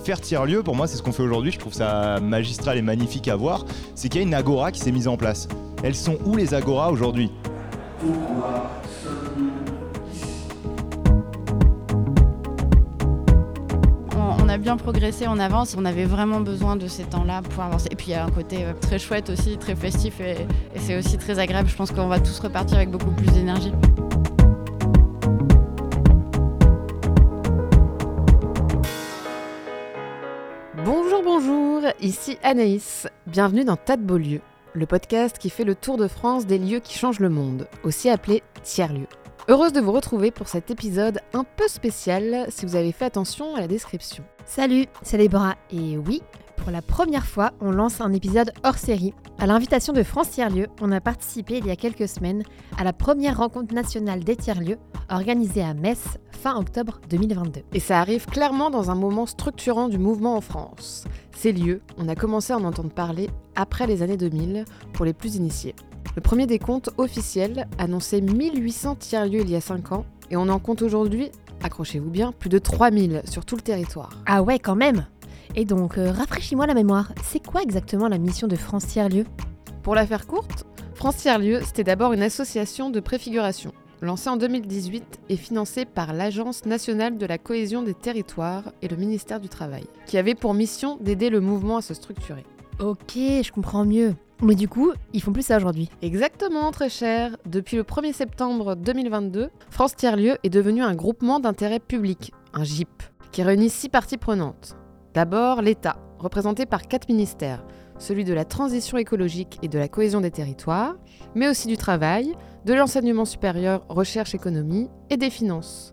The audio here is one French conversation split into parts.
faire tiers-lieu, pour moi, c'est ce qu'on fait aujourd'hui. Je trouve ça magistral et magnifique à voir. C'est qu'il y a une agora qui s'est mise en place. Elles sont où les agoras aujourd'hui? On a bien progressé, on avance, on avait vraiment besoin de ces temps-là pour avancer. Et puis il y a un côté euh, très chouette aussi, très festif et c'est aussi très agréable. Je pense qu'on va tous repartir avec beaucoup plus d'énergie. Ici Anaïs. Bienvenue dans Tas de beaux lieux, le podcast qui fait le tour de France des lieux qui changent le monde, aussi appelé tiers-lieux. Heureuse de vous retrouver pour cet épisode un peu spécial si vous avez fait attention à la description. Salut, c'est Déborah et oui, pour la première fois, on lance un épisode hors série. À l'invitation de France Tiers-Lieux, on a participé il y a quelques semaines à la première rencontre nationale des tiers-lieux organisée à Metz fin octobre 2022. Et ça arrive clairement dans un moment structurant du mouvement en France. Ces lieux, on a commencé à en entendre parler après les années 2000 pour les plus initiés. Le premier décompte officiel annonçait 1800 tiers-lieux il y a 5 ans et on en compte aujourd'hui, accrochez-vous bien, plus de 3000 sur tout le territoire. Ah ouais, quand même Et donc, euh, rafraîchis-moi la mémoire, c'est quoi exactement la mission de France Tiers-Lieux Pour la faire courte, France Tiers-Lieux, c'était d'abord une association de préfiguration, lancée en 2018 et financée par l'Agence nationale de la cohésion des territoires et le ministère du Travail, qui avait pour mission d'aider le mouvement à se structurer. Ok, je comprends mieux. Mais du coup, ils font plus ça aujourd'hui. Exactement, très cher. Depuis le 1er septembre 2022, France Tiers-Lieux est devenu un groupement d'intérêt public, un GIP, qui réunit six parties prenantes. D'abord, l'État, représenté par quatre ministères, celui de la transition écologique et de la cohésion des territoires, mais aussi du travail, de l'enseignement supérieur, recherche, économie et des finances.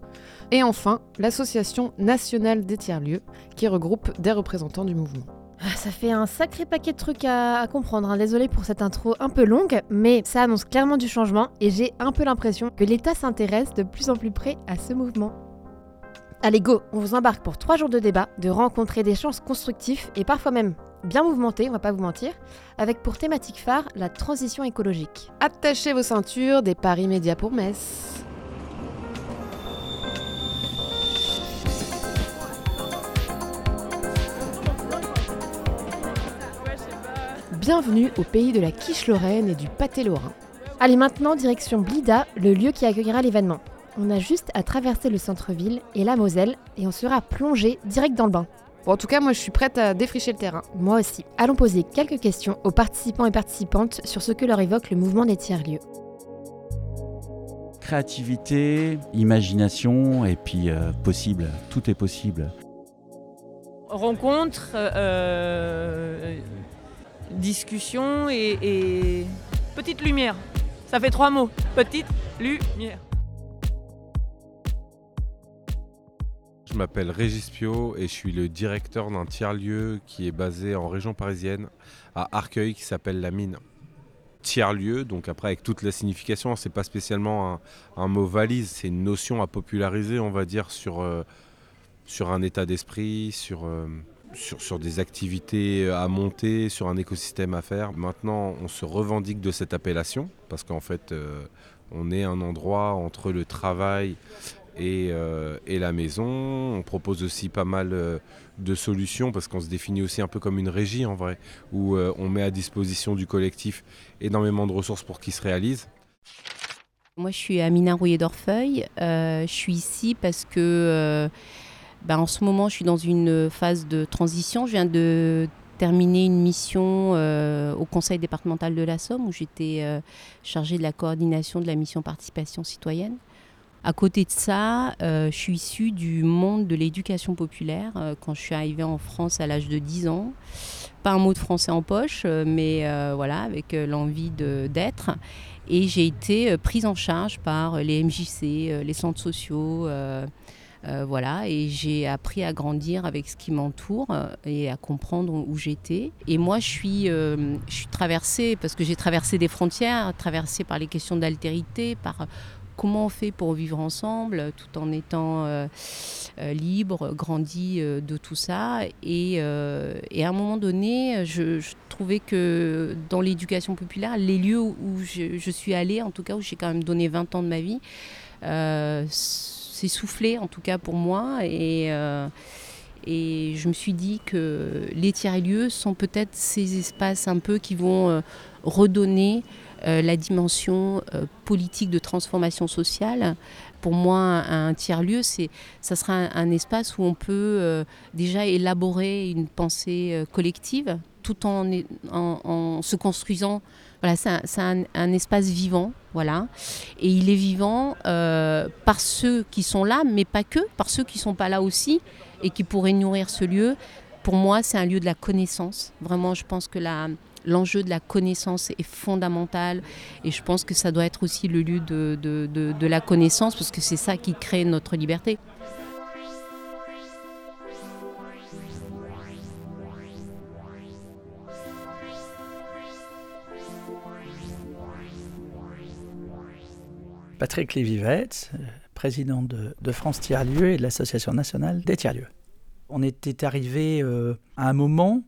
Et enfin, l'Association nationale des tiers-lieux, qui regroupe des représentants du mouvement. Ah, Ça fait un sacré paquet de trucs à, comprendre. hein. Désolée pour cette intro un peu longue, mais ça annonce clairement du changement et j'ai un peu l'impression que l'État s'intéresse de plus en plus près à ce mouvement. Allez go, on vous embarque pour trois jours de débat, de rencontres et d'échanges constructifs et parfois même bien mouvementés, on va pas vous mentir, avec pour thématique phare la transition écologique. Attachez vos ceintures, des paris médias pour Metz. Bienvenue au pays de la quiche lorraine et du pâté lorrain. Allez maintenant, direction Blida, le lieu qui accueillera l'événement. On a juste à traverser le centre-ville et la Moselle et on sera plongé direct dans le bain. Bon, en tout cas, moi je suis prête à défricher le terrain. Moi aussi. Allons poser quelques questions aux participants et participantes sur ce que leur évoque le mouvement des tiers-lieux. Créativité, imagination et puis euh, possible. Tout est possible. rencontre, euh, discussion et, et petite lumière. Ça fait trois mots. Petite lumière. Je m'appelle Régis Pio et je suis le directeur d'un tiers-lieu qui est basé en région parisienne à Arcueil qui s'appelle La Mine. Tiers-lieu, donc après avec toute la signification, c'est pas spécialement un, mot valise, c'est une notion à populariser, on va dire, sur, euh, sur un état d'esprit, sur, euh, sur, sur des activités à monter, sur un écosystème à faire. Maintenant, on se revendique de cette appellation parce qu'en fait, euh, on est un endroit entre le travail et, euh, et la maison. On propose aussi pas mal euh, de solutions parce qu'on se définit aussi un peu comme une régie en vrai, où euh, on met à disposition du collectif énormément de ressources pour qu'il se réalise. Moi, je suis Amina Rouillet d'Orfeuille. Je suis ici parce que, ben, en ce moment, je suis dans une phase de transition. Je viens de terminer une mission au conseil départemental de la Somme où j'étais chargée de la coordination de la mission participation citoyenne. À côté de ça, euh, je suis issue du monde de l'éducation populaire euh, quand je suis arrivée en France à l'âge de 10 ans. Pas un mot de français en poche, euh, mais voilà, avec l'envie d'être. Et j'ai été prise en charge par les MJC, les centres sociaux. voilà, et j'ai appris à grandir avec ce qui m'entoure et à comprendre où j'étais. Et moi, je suis, je suis traversée, parce que j'ai traversé des frontières, traversée par les questions d'altérité, par comment on fait pour vivre ensemble tout en étant euh, euh, libre, grandi euh, de tout ça. Et, à un moment donné, je, trouvais que dans l'éducation populaire, les lieux où je, suis allée, en tout cas où j'ai quand même donné 20 ans de ma vie, c'est soufflé en tout cas pour moi. Et, Et je me suis dit que les tiers-lieux sont peut-être ces espaces un peu qui vont redonner la dimension politique de transformation sociale pour moi, un, tiers-lieu, ça sera un, espace où on peut euh, déjà élaborer une pensée euh, collective tout en, en, se construisant. Voilà, c'est un, espace vivant, voilà. Et il est vivant euh, par ceux qui sont là, mais pas que, par ceux qui ne sont pas là aussi et qui pourraient nourrir ce lieu. Pour moi, c'est un lieu de la connaissance. Vraiment, je pense que la, l'enjeu de la connaissance est fondamental et je pense que ça doit être aussi le lieu de, de, la connaissance parce que c'est ça qui crée notre liberté. Patrick Lévivette, président de, France Tiers-Lieux et de l'Association nationale des Tiers-Lieux. On était arrivé euh, à un moment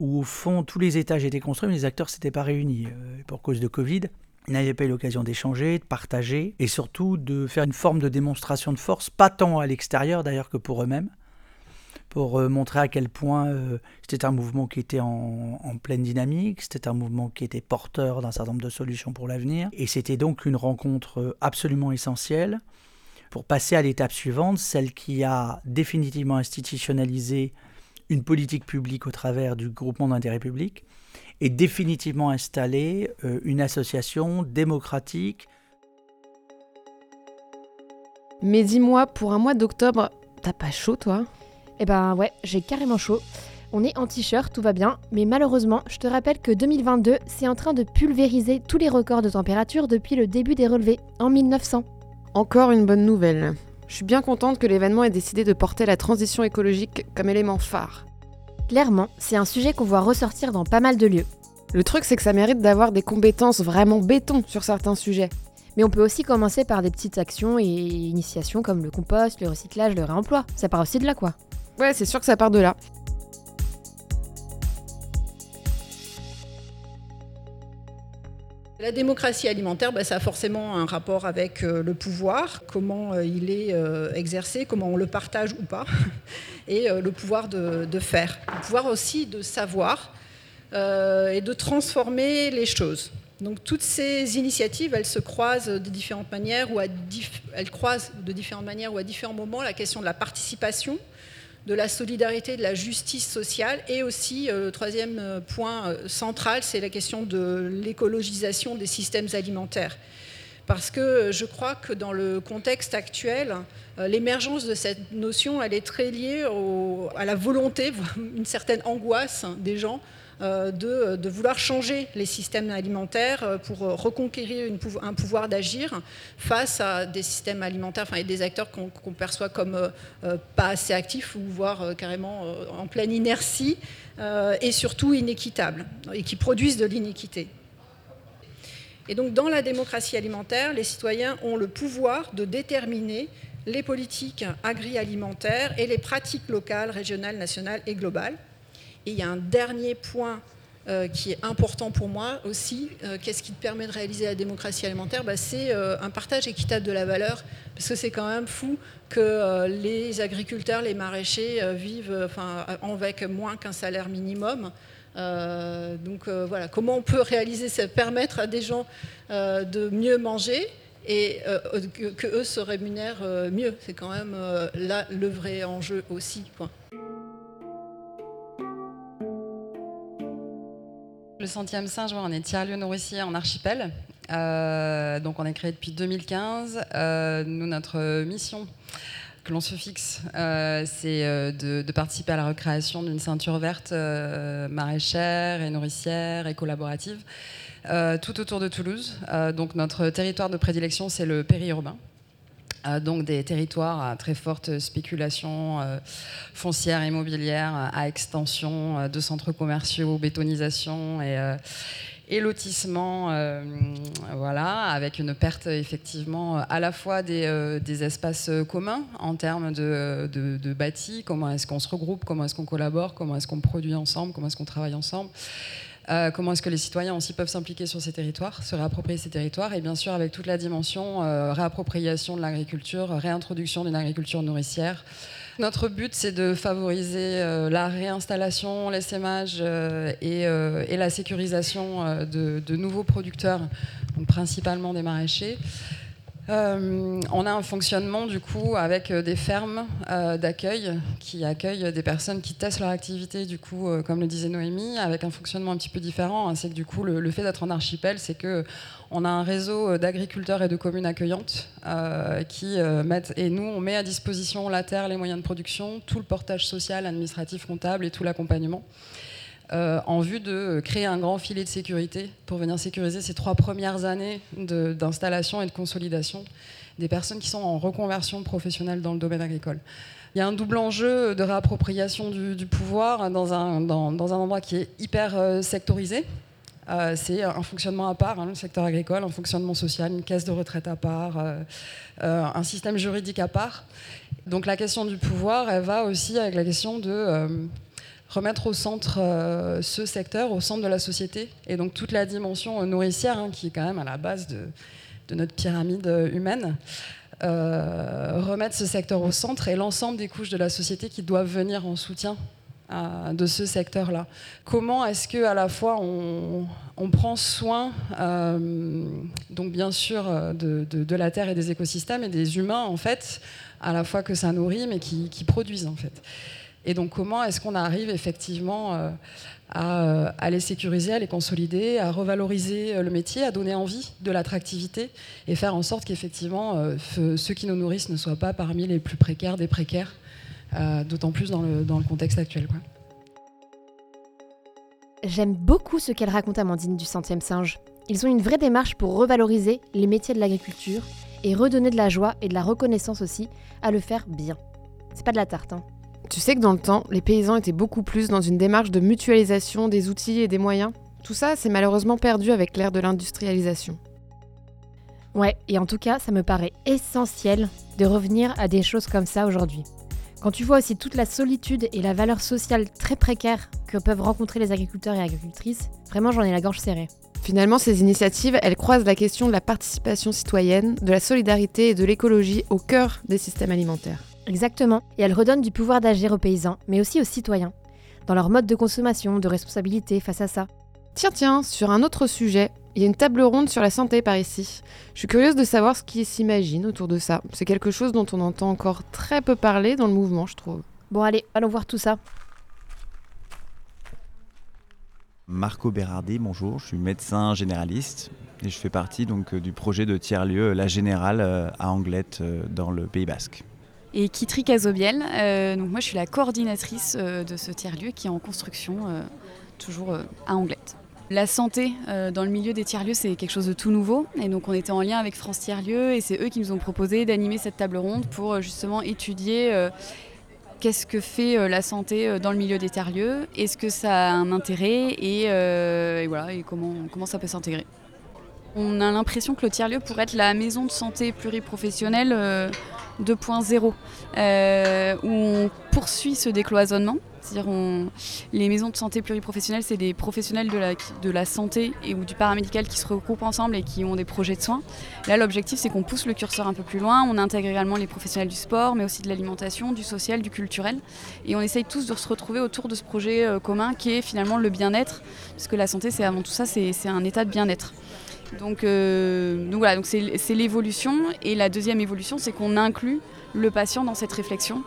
où au fond tous les étages étaient construits, mais les acteurs s'étaient pas réunis euh, pour cause de Covid. Ils n'avaient pas eu l'occasion d'échanger, de partager, et surtout de faire une forme de démonstration de force, pas tant à l'extérieur d'ailleurs que pour eux-mêmes, pour euh, montrer à quel point euh, c'était un mouvement qui était en, en pleine dynamique, c'était un mouvement qui était porteur d'un certain nombre de solutions pour l'avenir, et c'était donc une rencontre absolument essentielle pour passer à l'étape suivante, celle qui a définitivement institutionnalisé une politique publique au travers du groupement d'intérêt public et définitivement installer euh, une association démocratique. Mais dis-moi, pour un mois d'octobre, t'as pas chaud toi? Eh ben ouais, j'ai carrément chaud. On est en t-shirt, tout va bien, mais malheureusement, je te rappelle que 2022, c'est en train de pulvériser tous les records de température depuis le début des relevés, en 1900. Encore une bonne nouvelle. Je suis bien contente que l'événement ait décidé de porter la transition écologique comme élément phare. Clairement, c'est un sujet qu'on voit ressortir dans pas mal de lieux. Le truc, c'est que ça mérite d'avoir des compétences vraiment béton sur certains sujets. Mais on peut aussi commencer par des petites actions et initiations comme le compost, le recyclage, le réemploi. Ça part aussi de là, quoi. Ouais, c'est sûr que ça part de là. La démocratie alimentaire, bah, ça a forcément un rapport avec euh, le pouvoir, comment euh, il est euh, exercé, comment on le partage ou pas, et le pouvoir de, faire. Le pouvoir aussi de savoir et de transformer les choses. Donc toutes ces initiatives, elles se croisent de différentes manières ou elles croisent de différentes manières ou à différents moments la question de la participation, de la solidarité, de la justice sociale. Et aussi, euh, le troisième euh, point euh, central, c'est la question de l'écologisation des systèmes alimentaires. Parce que je crois que dans le contexte actuel, l'émergence de cette notion, elle est très liée à la volonté, une certaine angoisse des gens euh, de, vouloir changer les systèmes alimentaires euh, pour reconquérir un pouvoir d'agir face à des systèmes alimentaires, enfin, et des acteurs qu'on perçoit comme euh, pas assez actifs ou voire carrément en pleine inertie et surtout inéquitables et qui produisent de l'iniquité. Et donc dans la démocratie alimentaire, les citoyens ont le pouvoir de déterminer les politiques agri-alimentaires et les pratiques locales, régionales, nationales et globales. Et il y a un dernier point euh, qui est important pour moi aussi. Euh, qu'est-ce qui te permet de réaliser la démocratie alimentaire? Bah, C'est euh, un partage équitable de la valeur, parce que c'est quand même fou que les agriculteurs, les maraîchers vivent avec moins qu'un salaire minimum. donc voilà, comment on peut réaliser ça, permettre à des gens de mieux manger et que, que, eux se rémunèrent mieux? C'est quand même là le vrai enjeu aussi. Quoi. Le centième singe, on est tiers-lieu nourricier en archipel. Euh, donc on est créé depuis 2015. Euh, nous, notre mission que l'on se fixe, euh, c'est de, participer à la recréation d'une ceinture verte maraîchère et nourricière et collaborative tout autour de Toulouse. donc notre territoire de prédilection, c'est le périurbain. Euh, donc des territoires à très forte spéculation euh, foncière immobilière, à extension euh, de centres commerciaux, bétonisation et, et lotissement, voilà, avec une perte effectivement à la fois des, des espaces communs en termes de, de, de bâtis, comment est-ce qu'on se regroupe, comment est-ce qu'on collabore, comment est-ce qu'on produit ensemble, comment est-ce qu'on travaille ensemble. Euh, comment est-ce que les citoyens aussi peuvent s'impliquer sur ces territoires, se réapproprier ces territoires, et bien sûr avec toute la dimension euh, réappropriation de l'agriculture, réintroduction d'une agriculture nourricière. Notre but, c'est de favoriser euh, la réinstallation, l'essaimage et, et, la sécurisation de, nouveaux producteurs, principalement des maraîchers. Euh, on a un fonctionnement du coup avec euh, des fermes euh, d'accueil qui accueillent des personnes qui testent leur activité du coup, comme le disait Noémie, avec un fonctionnement un petit peu différent. Hein. c'est que du coup le, fait d'être en archipel, c'est que on a un réseau d'agriculteurs et de communes accueillantes qui mettent et nous on met à disposition la terre, les moyens de production, tout le portage social, administratif, comptable et tout l'accompagnement. Euh, en vue de créer un grand filet de sécurité pour venir sécuriser ces trois premières années d'installation et de consolidation des personnes qui sont en reconversion professionnelle dans le domaine agricole. Il y a un double enjeu de réappropriation du, pouvoir dans un, endroit qui est hyper euh, sectorisé. Euh, c'est un fonctionnement à part, hein, le secteur agricole, un fonctionnement social, une caisse de retraite à part, un système juridique à part. Donc la question du pouvoir, elle va aussi avec la question de remettre au centre euh, ce secteur, au centre de la société, et donc toute la dimension euh, nourricière hein, qui est quand même à la base de, notre pyramide euh, humaine. remettre ce secteur au centre et l'ensemble des couches de la société qui doivent venir en soutien de ce secteur-là. Comment est-ce que à la fois on, prend soin, donc bien sûr de, la terre et des écosystèmes et des humains en fait, à la fois que ça nourrit mais qui, qui produisent en fait. Et donc comment est-ce qu'on arrive effectivement euh, euh, à, les sécuriser, à les consolider, à revaloriser euh, le métier, à donner envie de l'attractivité et faire en sorte qu'effectivement ceux qui nous nourrissent ne soient pas parmi les plus précaires des précaires, d'autant plus dans le, contexte actuel. J'aime beaucoup ce qu'elle raconte Amandine du centième singe. Ils ont une vraie démarche pour revaloriser les métiers de l'agriculture et redonner de la joie et de la reconnaissance aussi à le faire bien. C'est pas de la tarte, hein. Tu sais que dans le temps, les paysans étaient beaucoup plus dans une démarche de mutualisation des outils et des moyens. Tout ça, c'est malheureusement perdu avec l'ère de l'industrialisation. Ouais, et en tout cas, ça me paraît essentiel de revenir à des choses comme ça aujourd'hui. Quand tu vois aussi toute la solitude et la valeur sociale très précaire que peuvent rencontrer les agriculteurs et agricultrices, vraiment j'en ai la gorge serrée. Finalement, ces initiatives, elles croisent la question de la participation citoyenne, de la solidarité et de l'écologie au cœur des systèmes alimentaires. Exactement, et elle redonne du pouvoir d'agir aux paysans, mais aussi aux citoyens, dans leur mode de consommation, de responsabilité face à ça. Tiens, tiens, sur un autre sujet, il y a une table ronde sur la santé par ici. Je suis curieuse de savoir ce qui s'imagine autour de ça. C'est quelque chose dont on entend encore très peu parler dans le mouvement, je trouve. Bon, allez, allons voir tout ça. Marco Berardi, bonjour, je suis médecin généraliste et je fais partie donc du projet de tiers-lieu La Générale euh, à Anglette euh, dans le Pays Basque et Kitri Casobiel. Euh, donc moi, je suis la coordinatrice euh, de ce tiers-lieu qui est en construction, euh, toujours à Anglette. La santé dans le milieu des tiers-lieux, c'est quelque chose de tout nouveau. Et donc, on était en lien avec France Tiers-Lieux et c'est eux qui nous ont proposé d'animer cette table ronde pour justement étudier qu'est-ce que fait la santé dans le milieu des tiers-lieux, est-ce que ça a un intérêt et, voilà, et comment, comment ça peut s'intégrer. On a l'impression que le tiers-lieu pourrait être la maison de santé pluriprofessionnelle 2.0, euh, où on poursuit ce décloisonnement. C'est-à-dire les maisons de santé pluriprofessionnelles, c'est des professionnels de la, santé et ou du paramédical qui se regroupent ensemble et qui ont des projets de soins. Là, l'objectif, c'est qu'on pousse le curseur un peu plus loin. On intègre également les professionnels du sport, mais aussi de l'alimentation, du social, du culturel. Et on essaye tous de se retrouver autour de ce projet euh, commun qui est finalement le bien-être, parce que la santé, c'est avant tout ça, c'est un état de bien-être. Donc, euh, donc voilà, donc c'est l'évolution. Et la deuxième évolution, c'est qu'on inclut le patient dans cette réflexion.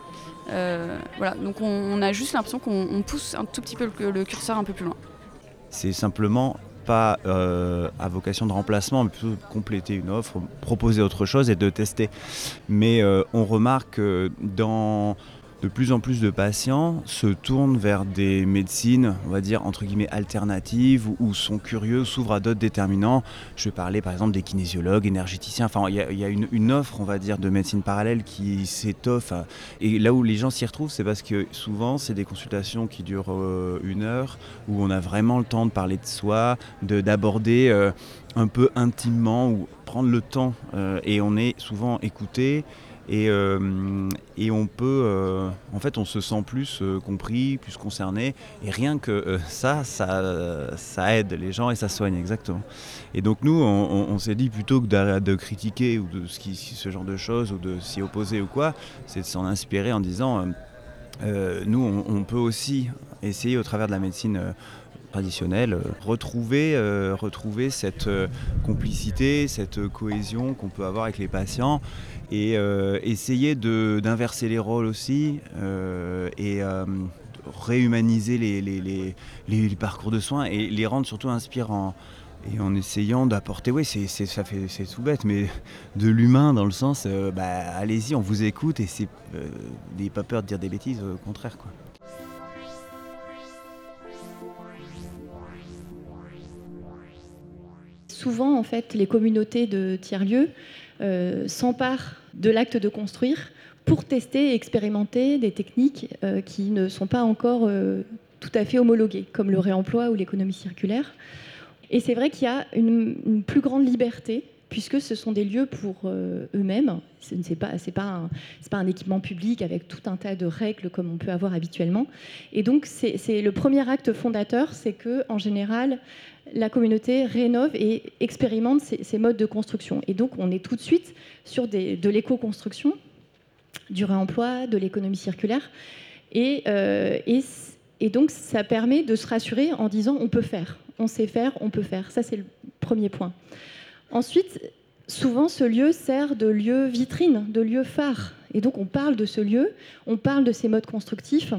Euh, voilà, donc on, a juste l'impression qu'on pousse un tout petit peu le, curseur un peu plus loin. C'est simplement pas euh, à vocation de remplacement, mais plutôt de compléter une offre, proposer autre chose et de tester. Mais on remarque dans de plus en plus de patients se tournent vers des médecines, on va dire, entre guillemets, alternatives ou, sont curieux, s'ouvrent à d'autres déterminants. Je vais parler par exemple des kinésiologues, énergéticiens. Enfin, il y a, une, offre, on va dire, de médecine parallèle qui s'étoffe. Et là où les gens s'y retrouvent, c'est parce que souvent, c'est des consultations qui durent euh, une heure, où on a vraiment le temps de parler de soi, d'aborder euh, un peu intimement ou prendre le temps. Euh, et on est souvent écouté Et, euh, et on peut, euh, en fait, on se sent plus euh, compris, plus concerné. Et rien que ça, ça, ça aide les gens et ça soigne exactement. Et donc nous, on, s'est dit plutôt que de, critiquer ou de ce, genre de choses ou de s'y opposer ou quoi, c'est de s'en inspirer en disant, nous, on, peut aussi essayer au travers de la médecine traditionnelle, retrouver, euh, retrouver cette euh, complicité, cette cohésion qu'on peut avoir avec les patients et euh, essayer d'inverser les rôles aussi et réhumaniser les, parcours de soins et les rendre surtout inspirants et en essayant d'apporter, oui, c'est, ça fait, c'est tout bête, mais de l'humain dans le sens, bah, allez-y, on vous écoute et c'est, n'ayez pas peur de dire des bêtises, au contraire, quoi. Souvent, en fait, les communautés de tiers-lieux euh, s'emparent de l'acte de construire pour tester et expérimenter des techniques euh, qui ne sont pas encore euh, tout à fait homologuées, comme le réemploi ou l'économie circulaire. Et c'est vrai qu'il y a une, plus grande liberté puisque ce sont des lieux pour eux-mêmes. Ce n'est pas, pas un équipement public avec tout un tas de règles comme on peut avoir habituellement. Et donc, c'est le premier acte fondateur, c'est que en général, la communauté rénove et expérimente ces, ces, modes de construction. Et donc, on est tout de suite sur de l'éco-construction, du réemploi, de l'économie circulaire. Et, euh, et, donc, ça permet de se rassurer en disant on peut faire, on sait faire, on peut faire. Ça, c'est le premier point. Ensuite, souvent, ce lieu sert de lieu vitrine, de lieu phare. Et donc, on parle de ce lieu, on parle de ses modes constructifs.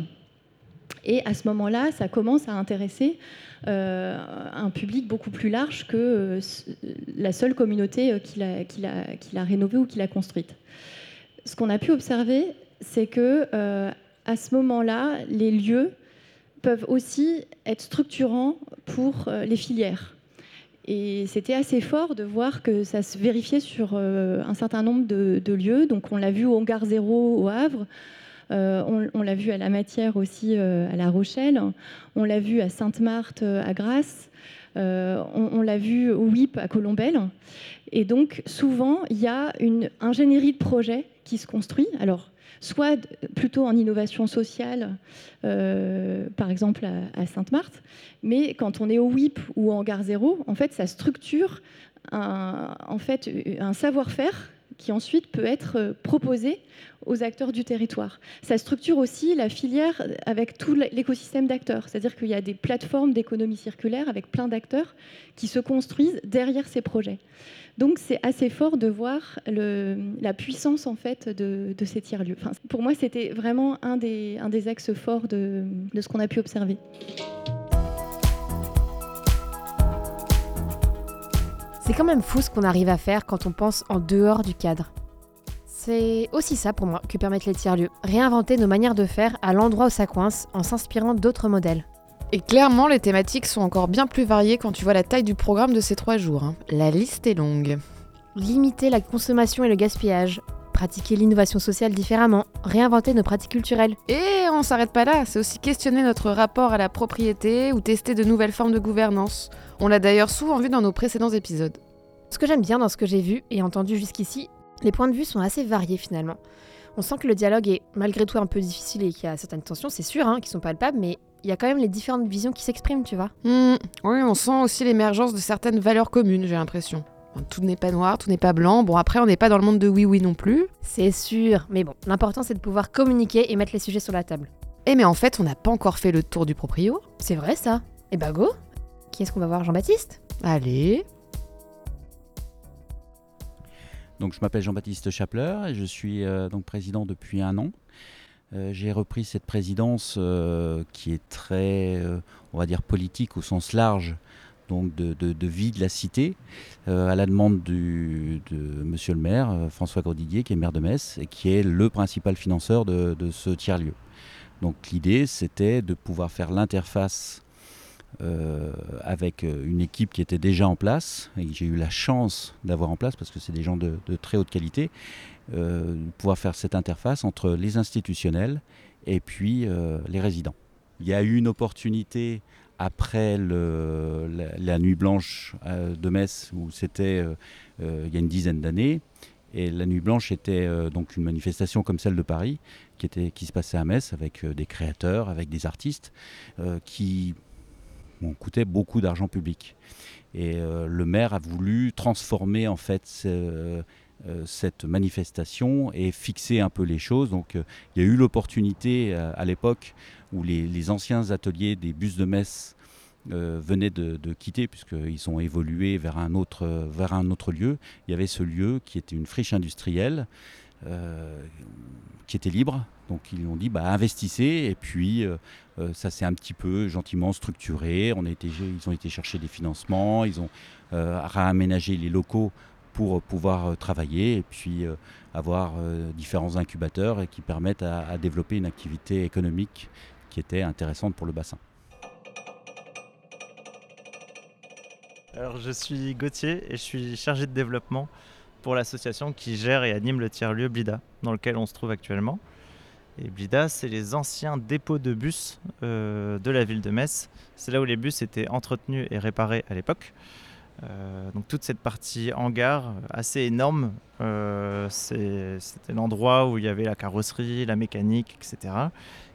Et à ce moment-là, ça commence à intéresser euh, un public beaucoup plus large que euh, la seule communauté euh, qui l'a qu rénovée ou qui l'a construite. Ce qu'on a pu observer, c'est que euh, à ce moment-là, les lieux peuvent aussi être structurants pour les filières. Et c'était assez fort de voir que ça se vérifiait sur un certain nombre de, de lieux. Donc on l'a vu au Hangar Zéro au Havre, on, on l'a vu à la Matière aussi euh, à La Rochelle, on l'a vu à Sainte-Marthe à Grasse, euh, on, l'a vu au WIP à Colombelle. Et donc souvent, il y a une ingénierie de projet qui se construit. Alors, soit plutôt en innovation sociale, euh, par exemple à, à Sainte-Marthe, mais quand on est au WIP ou en Gare Zéro, en fait, ça structure un, en fait, un savoir-faire qui ensuite peut être proposé aux acteurs du territoire. Ça structure aussi la filière avec tout l'écosystème d'acteurs, c'est-à-dire qu'il y a des plateformes d'économie circulaire avec plein d'acteurs qui se construisent derrière ces projets. Donc c'est assez fort de voir la puissance en fait de, ces tiers-lieux. Pour moi, c'était vraiment un des, axes forts de ce qu'on a pu observer. C'est quand même fou ce qu'on arrive à faire quand on pense en dehors du cadre. C'est aussi ça pour moi que permettent les tiers-lieux, réinventer nos manières de faire à l'endroit où ça coince en s'inspirant d'autres modèles. Et clairement, les thématiques sont encore bien plus variées quand tu vois la taille du programme de ces trois jours. Hein. La liste est longue. Limiter la consommation et le gaspillage, pratiquer l'innovation sociale différemment, réinventer nos pratiques culturelles. Et on s'arrête pas là, c'est aussi questionner notre rapport à la propriété ou tester de nouvelles formes de gouvernance. On l'a d'ailleurs souvent vu dans nos précédents épisodes. Ce que j'aime bien dans ce que j'ai vu et entendu jusqu'ici, les points de vue sont assez variés finalement. On sent que le dialogue est malgré tout un peu difficile et qu'il y a certaines tensions, c'est sûr, hein, qui sont palpables, mais il y a quand même les différentes visions qui s'expriment, tu vois. Mmh, oui, on sent aussi l'émergence de certaines valeurs communes, j'ai l'impression. Tout n'est pas noir, tout n'est pas blanc. Bon, après, on n'est pas dans le monde de oui-oui non plus. C'est sûr, mais bon, l'important c'est de pouvoir communiquer et mettre les sujets sur la table. Eh, mais en fait, on n'a pas encore fait le tour du proprio. C'est vrai ça. Et bah go Qui est-ce qu'on va voir? Jean-Baptiste? Allez donc, je m'appelle Jean-Baptiste Chapler et je suis euh, donc président depuis un an. Euh, j'ai repris cette présidence euh, qui est très, euh, on va dire, politique au sens large, donc de, de, de vie de la cité, à la demande du, de monsieur le maire, François Grodidier, qui est maire de Metz et qui est le principal financeur de, de ce tiers-lieu. Donc l'idée, c'était de pouvoir faire l'interface euh, avec une équipe qui était déjà en place et que j'ai eu la chance d'avoir en place parce que c'est des gens de, de, très haute qualité, euh, pouvoir faire cette interface entre les institutionnels et puis euh, les résidents. Il y a eu une opportunité après la, nuit blanche de Metz où c'était il y a une dizaine d'années Et la Nuit Blanche était donc une manifestation comme celle de Paris, qui, était, qui se passait à Metz avec des créateurs, avec des artistes, qui coûtait beaucoup d'argent public. Et le maire a voulu transformer en fait euh, cette manifestation et fixer un peu les choses. Donc euh, il y a eu l'opportunité euh, à l'époque où les, anciens ateliers des bus de Metz venaient de, quitter puisqu'ils ont évolué vers un, autre, vers un autre lieu. Il y avait ce lieu qui était une friche industrielle qui était libre. Donc ils ont dit bah, investissez et puis ça s'est un petit peu gentiment structuré. On a été, ils ont été chercher des financements, ils ont réaménagé les locaux pour pouvoir euh, travailler et puis euh, avoir euh, différents incubateurs et qui permettent à, développer une activité économique qui était intéressante pour le bassin. Alors, je suis Gauthier et je suis chargé de développement pour l'association qui gère et anime le tiers-lieu Blida, dans lequel on se trouve actuellement. Blida, c'est les anciens dépôts de bus de la ville de Metz. C'est là où les bus étaient entretenus et réparés à l'époque. Euh, donc toute cette partie hangar assez énorme, euh, c'était l'endroit où il y avait la carrosserie, la mécanique, etc.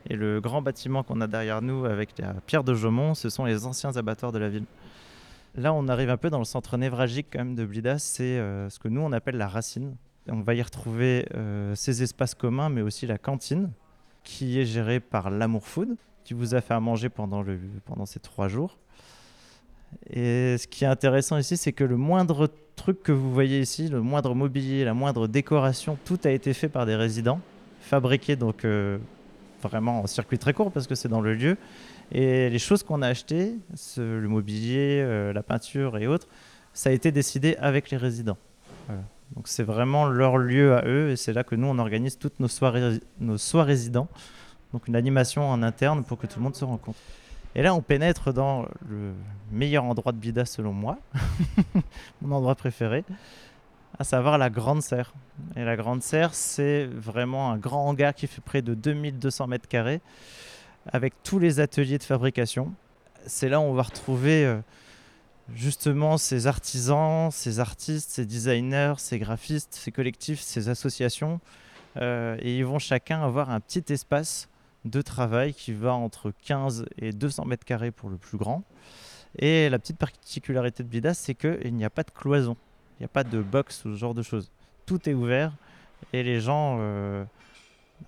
Et le grand bâtiment qu'on a derrière nous avec la pierre de Jaumont, ce sont les anciens abattoirs de la ville. Là, on arrive un peu dans le centre névralgique quand même de Blida, c'est euh, ce que nous on appelle la racine. On va y retrouver ces espaces communs, mais aussi la cantine, qui est gérée par l'Amour Food, qui vous a fait à manger pendant ces trois jours. Et ce qui est intéressant ici, c'est que le moindre truc que vous voyez ici, le moindre mobilier, la moindre décoration, tout a été fait par des résidents, fabriqué donc euh, vraiment en circuit très court parce que c'est dans le lieu. Et les choses qu'on a achetées, le mobilier, euh, la peinture et autres, ça a été décidé avec les résidents. Donc c'est vraiment leur lieu à eux et c'est là que nous on organise toutes nos soirées, nos soirées résidents. Donc une animation en interne pour que tout le monde se rencontre. Et là, on pénètre dans le meilleur endroit de Bida selon moi, mon endroit préféré, à savoir la Grande Serre. Et la Grande Serre, c'est vraiment un grand hangar qui fait près de 2200 mètres carrés, avec tous les ateliers de fabrication. C'est là où on va retrouver euh, justement ces artisans, ces artistes, ces designers, ces graphistes, ces collectifs, ces associations. Euh, et ils vont chacun avoir un petit espace de travail qui va entre 15 et 200 mètres carrés pour le plus grand. Et la petite particularité de Bidas, c'est qu'il n'y a pas de cloison, il n'y a pas de box ou ce genre de choses. Tout est ouvert et les gens euh,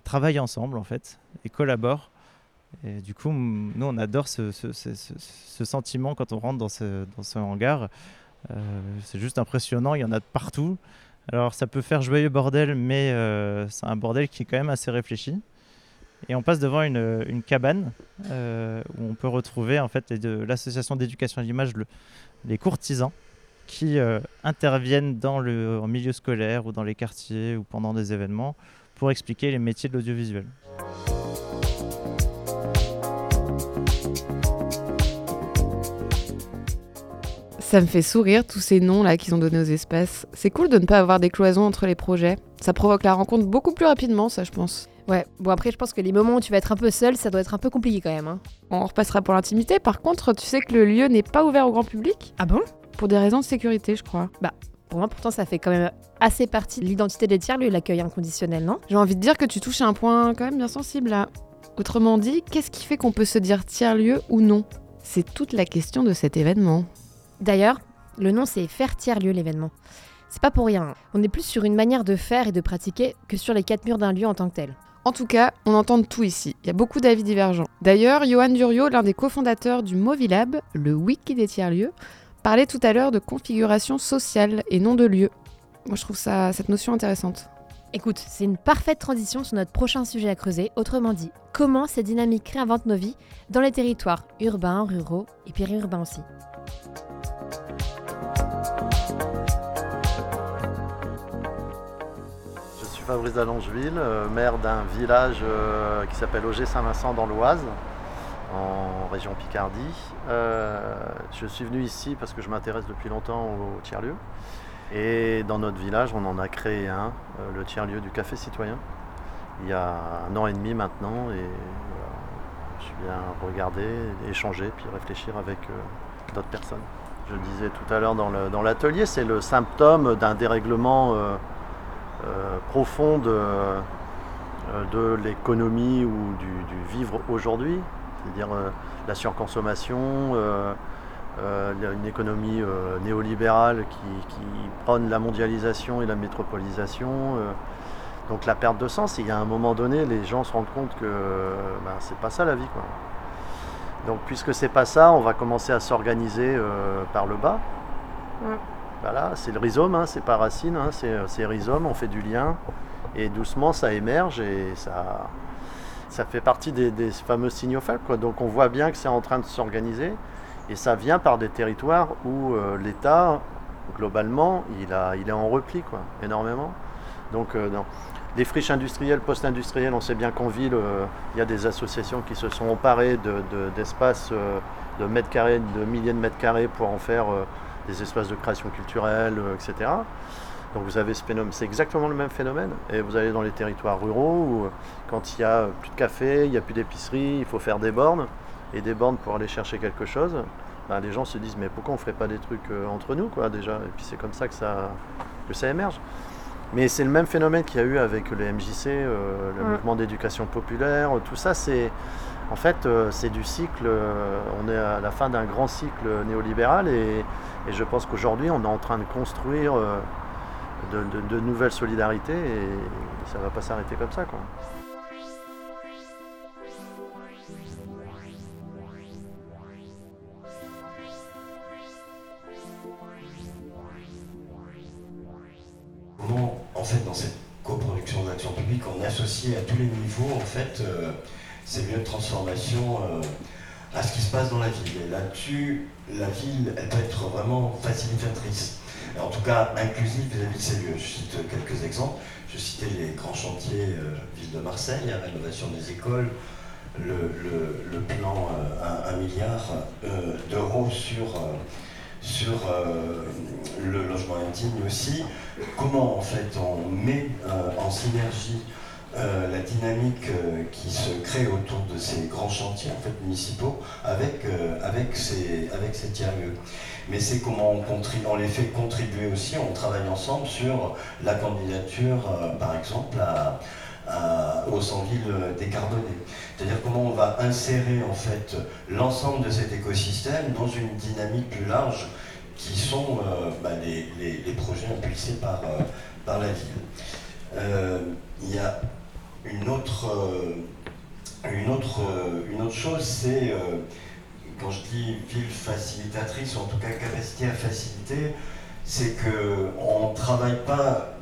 travaillent ensemble en fait et collaborent. Et du coup, nous, on adore ce, sentiment quand on rentre dans ce, dans ce hangar. Euh, c'est juste impressionnant, il y en a de partout. Alors ça peut faire joyeux bordel, mais euh, c'est un bordel qui est quand même assez réfléchi. Et on passe devant une, cabane euh, où on peut retrouver en fait l'association d'éducation à l'image, les courtisans, qui euh, interviennent dans le milieu scolaire ou dans les quartiers ou pendant des événements pour expliquer les métiers de l'audiovisuel. Ça me fait sourire tous ces noms là qu'ils ont donnés aux espaces. C'est cool de ne pas avoir des cloisons entre les projets. Ça provoque la rencontre beaucoup plus rapidement, ça je pense. Ouais, bon après je pense que les moments où tu vas être un peu seul, ça doit être un peu compliqué quand même. Hein. On repassera pour l'intimité. Par contre, tu sais que le lieu n'est pas ouvert au grand public? Ah bon? Pour des raisons de sécurité, je crois. Bah, pour moi pourtant ça fait quand même assez partie de l'identité des tiers-lieux, l'accueil inconditionnel, non? J'ai envie de dire que tu touches à un point quand même bien sensible là. Autrement dit, qu'est-ce qui fait qu'on peut se dire tiers-lieu ou non? C'est toute la question de cet événement. D'ailleurs, le nom c'est faire tiers-lieu l'événement. C'est pas pour rien. On est plus sur une manière de faire et de pratiquer que sur les quatre murs d'un lieu en tant que tel. En tout cas, on entend tout ici. Il y a beaucoup d'avis divergents. D'ailleurs, Johan Durio, l'un des cofondateurs du Movilab, le wiki des tiers-lieux, parlait tout à l'heure de configuration sociale et non de lieu. Moi, je trouve ça, cette notion intéressante. Écoute, c'est une parfaite transition sur notre prochain sujet à creuser, autrement dit, comment ces dynamiques réinventent nos vies dans les territoires urbains, ruraux et périurbains aussi. Fabrice d'Allongeville, euh, maire d'un village euh, qui s'appelle Auger-Saint-Vincent dans l'Oise, en région Picardie. Euh, je suis venu ici parce que je m'intéresse depuis longtemps au tiers-lieu. Et dans notre village, on en a créé un, le tiers-lieu du Café Citoyen, il y a un an et demi maintenant. Et je suis bien regarder, échanger, puis réfléchir avec d'autres personnes. Je disais tout à l'heure dans l'atelier, c'est le symptôme d'un dérèglement profonde de l'économie ou du, vivre aujourd'hui, c'est-à-dire la surconsommation, euh, une économie euh, néolibérale qui, prône la mondialisation et la métropolisation. Euh. donc la perte de sens, il y a un moment donné, les gens se rendent compte que ben, c'est pas ça la vie. Donc puisque c'est pas ça, on va commencer à s'organiser par le bas. Voilà, c'est le rhizome, hein, c'est pas racine, hein, c'est rhizome, on fait du lien et doucement ça émerge et ça, ça fait partie des, fameux signaux faibles. Donc on voit bien que c'est en train de s'organiser. Et ça vient par des territoires où euh, l'État, globalement, il, a, il est en repli, quoi, énormément. Donc, euh, les friches industrielles, post-industrielles, on sait bien qu'en ville, euh, il y a des associations qui se sont emparées d'espaces de, de, mètres carrés, de milliers de mètres carrés pour en faire des espaces de création culturelle, etc. Donc vous avez ce phénomène, c'est exactement le même phénomène. Et vous allez dans les territoires ruraux où quand il n'y a plus de café, il n'y a plus d'épicerie, il faut faire des bornes et des bornes pour aller chercher quelque chose, ben, les gens se disent mais pourquoi on ne ferait pas des trucs euh, entre nous quoi déjà? Et puis c'est comme ça que ça, que ça émerge. Mais c'est le même phénomène qu'il y a eu avec le MJC, euh, le mouvement d'éducation populaire, tout ça c'est en fait euh, c'est du cycle, on est à la fin d'un grand cycle néolibéral et, je pense qu'aujourd'hui on est en train de construire de, de, nouvelles solidarités et ça ne va pas s'arrêter comme ça. Quoi. en fait, dans cette coproduction d'action publique, on associe à tous les niveaux, en fait, euh, ces lieux de transformation euh, à ce qui se passe dans la ville. Et là-dessus, la ville, elle peut être vraiment facilitatrice. en tout cas, inclusive vis-à-vis de ces lieux. Je cite quelques exemples. Je citais les grands chantiers euh, Ville de Marseille, la rénovation des écoles, le, plan 1 milliard d'euros sur euh, le logement intime aussi, comment en fait on met euh, en synergie euh, la dynamique qui se crée autour de ces grands chantiers en fait, municipaux avec, avec, ces, avec tiers-lieux. Mais c'est comment on, on, les fait contribuer aussi, on travaille ensemble sur la candidature, par exemple, à, aux 100 villes décarbonées. C'est-à-dire comment on va insérer en fait l'ensemble de cet écosystème dans une dynamique plus large qui sont euh, bah, les, les, projets impulsés par, euh, par la ville. Euh, il y a une autre, une autre, une autre chose, c'est quand je dis ville facilitatrice, ou en tout cas capacité à faciliter, c'est qu'on ne travaille pas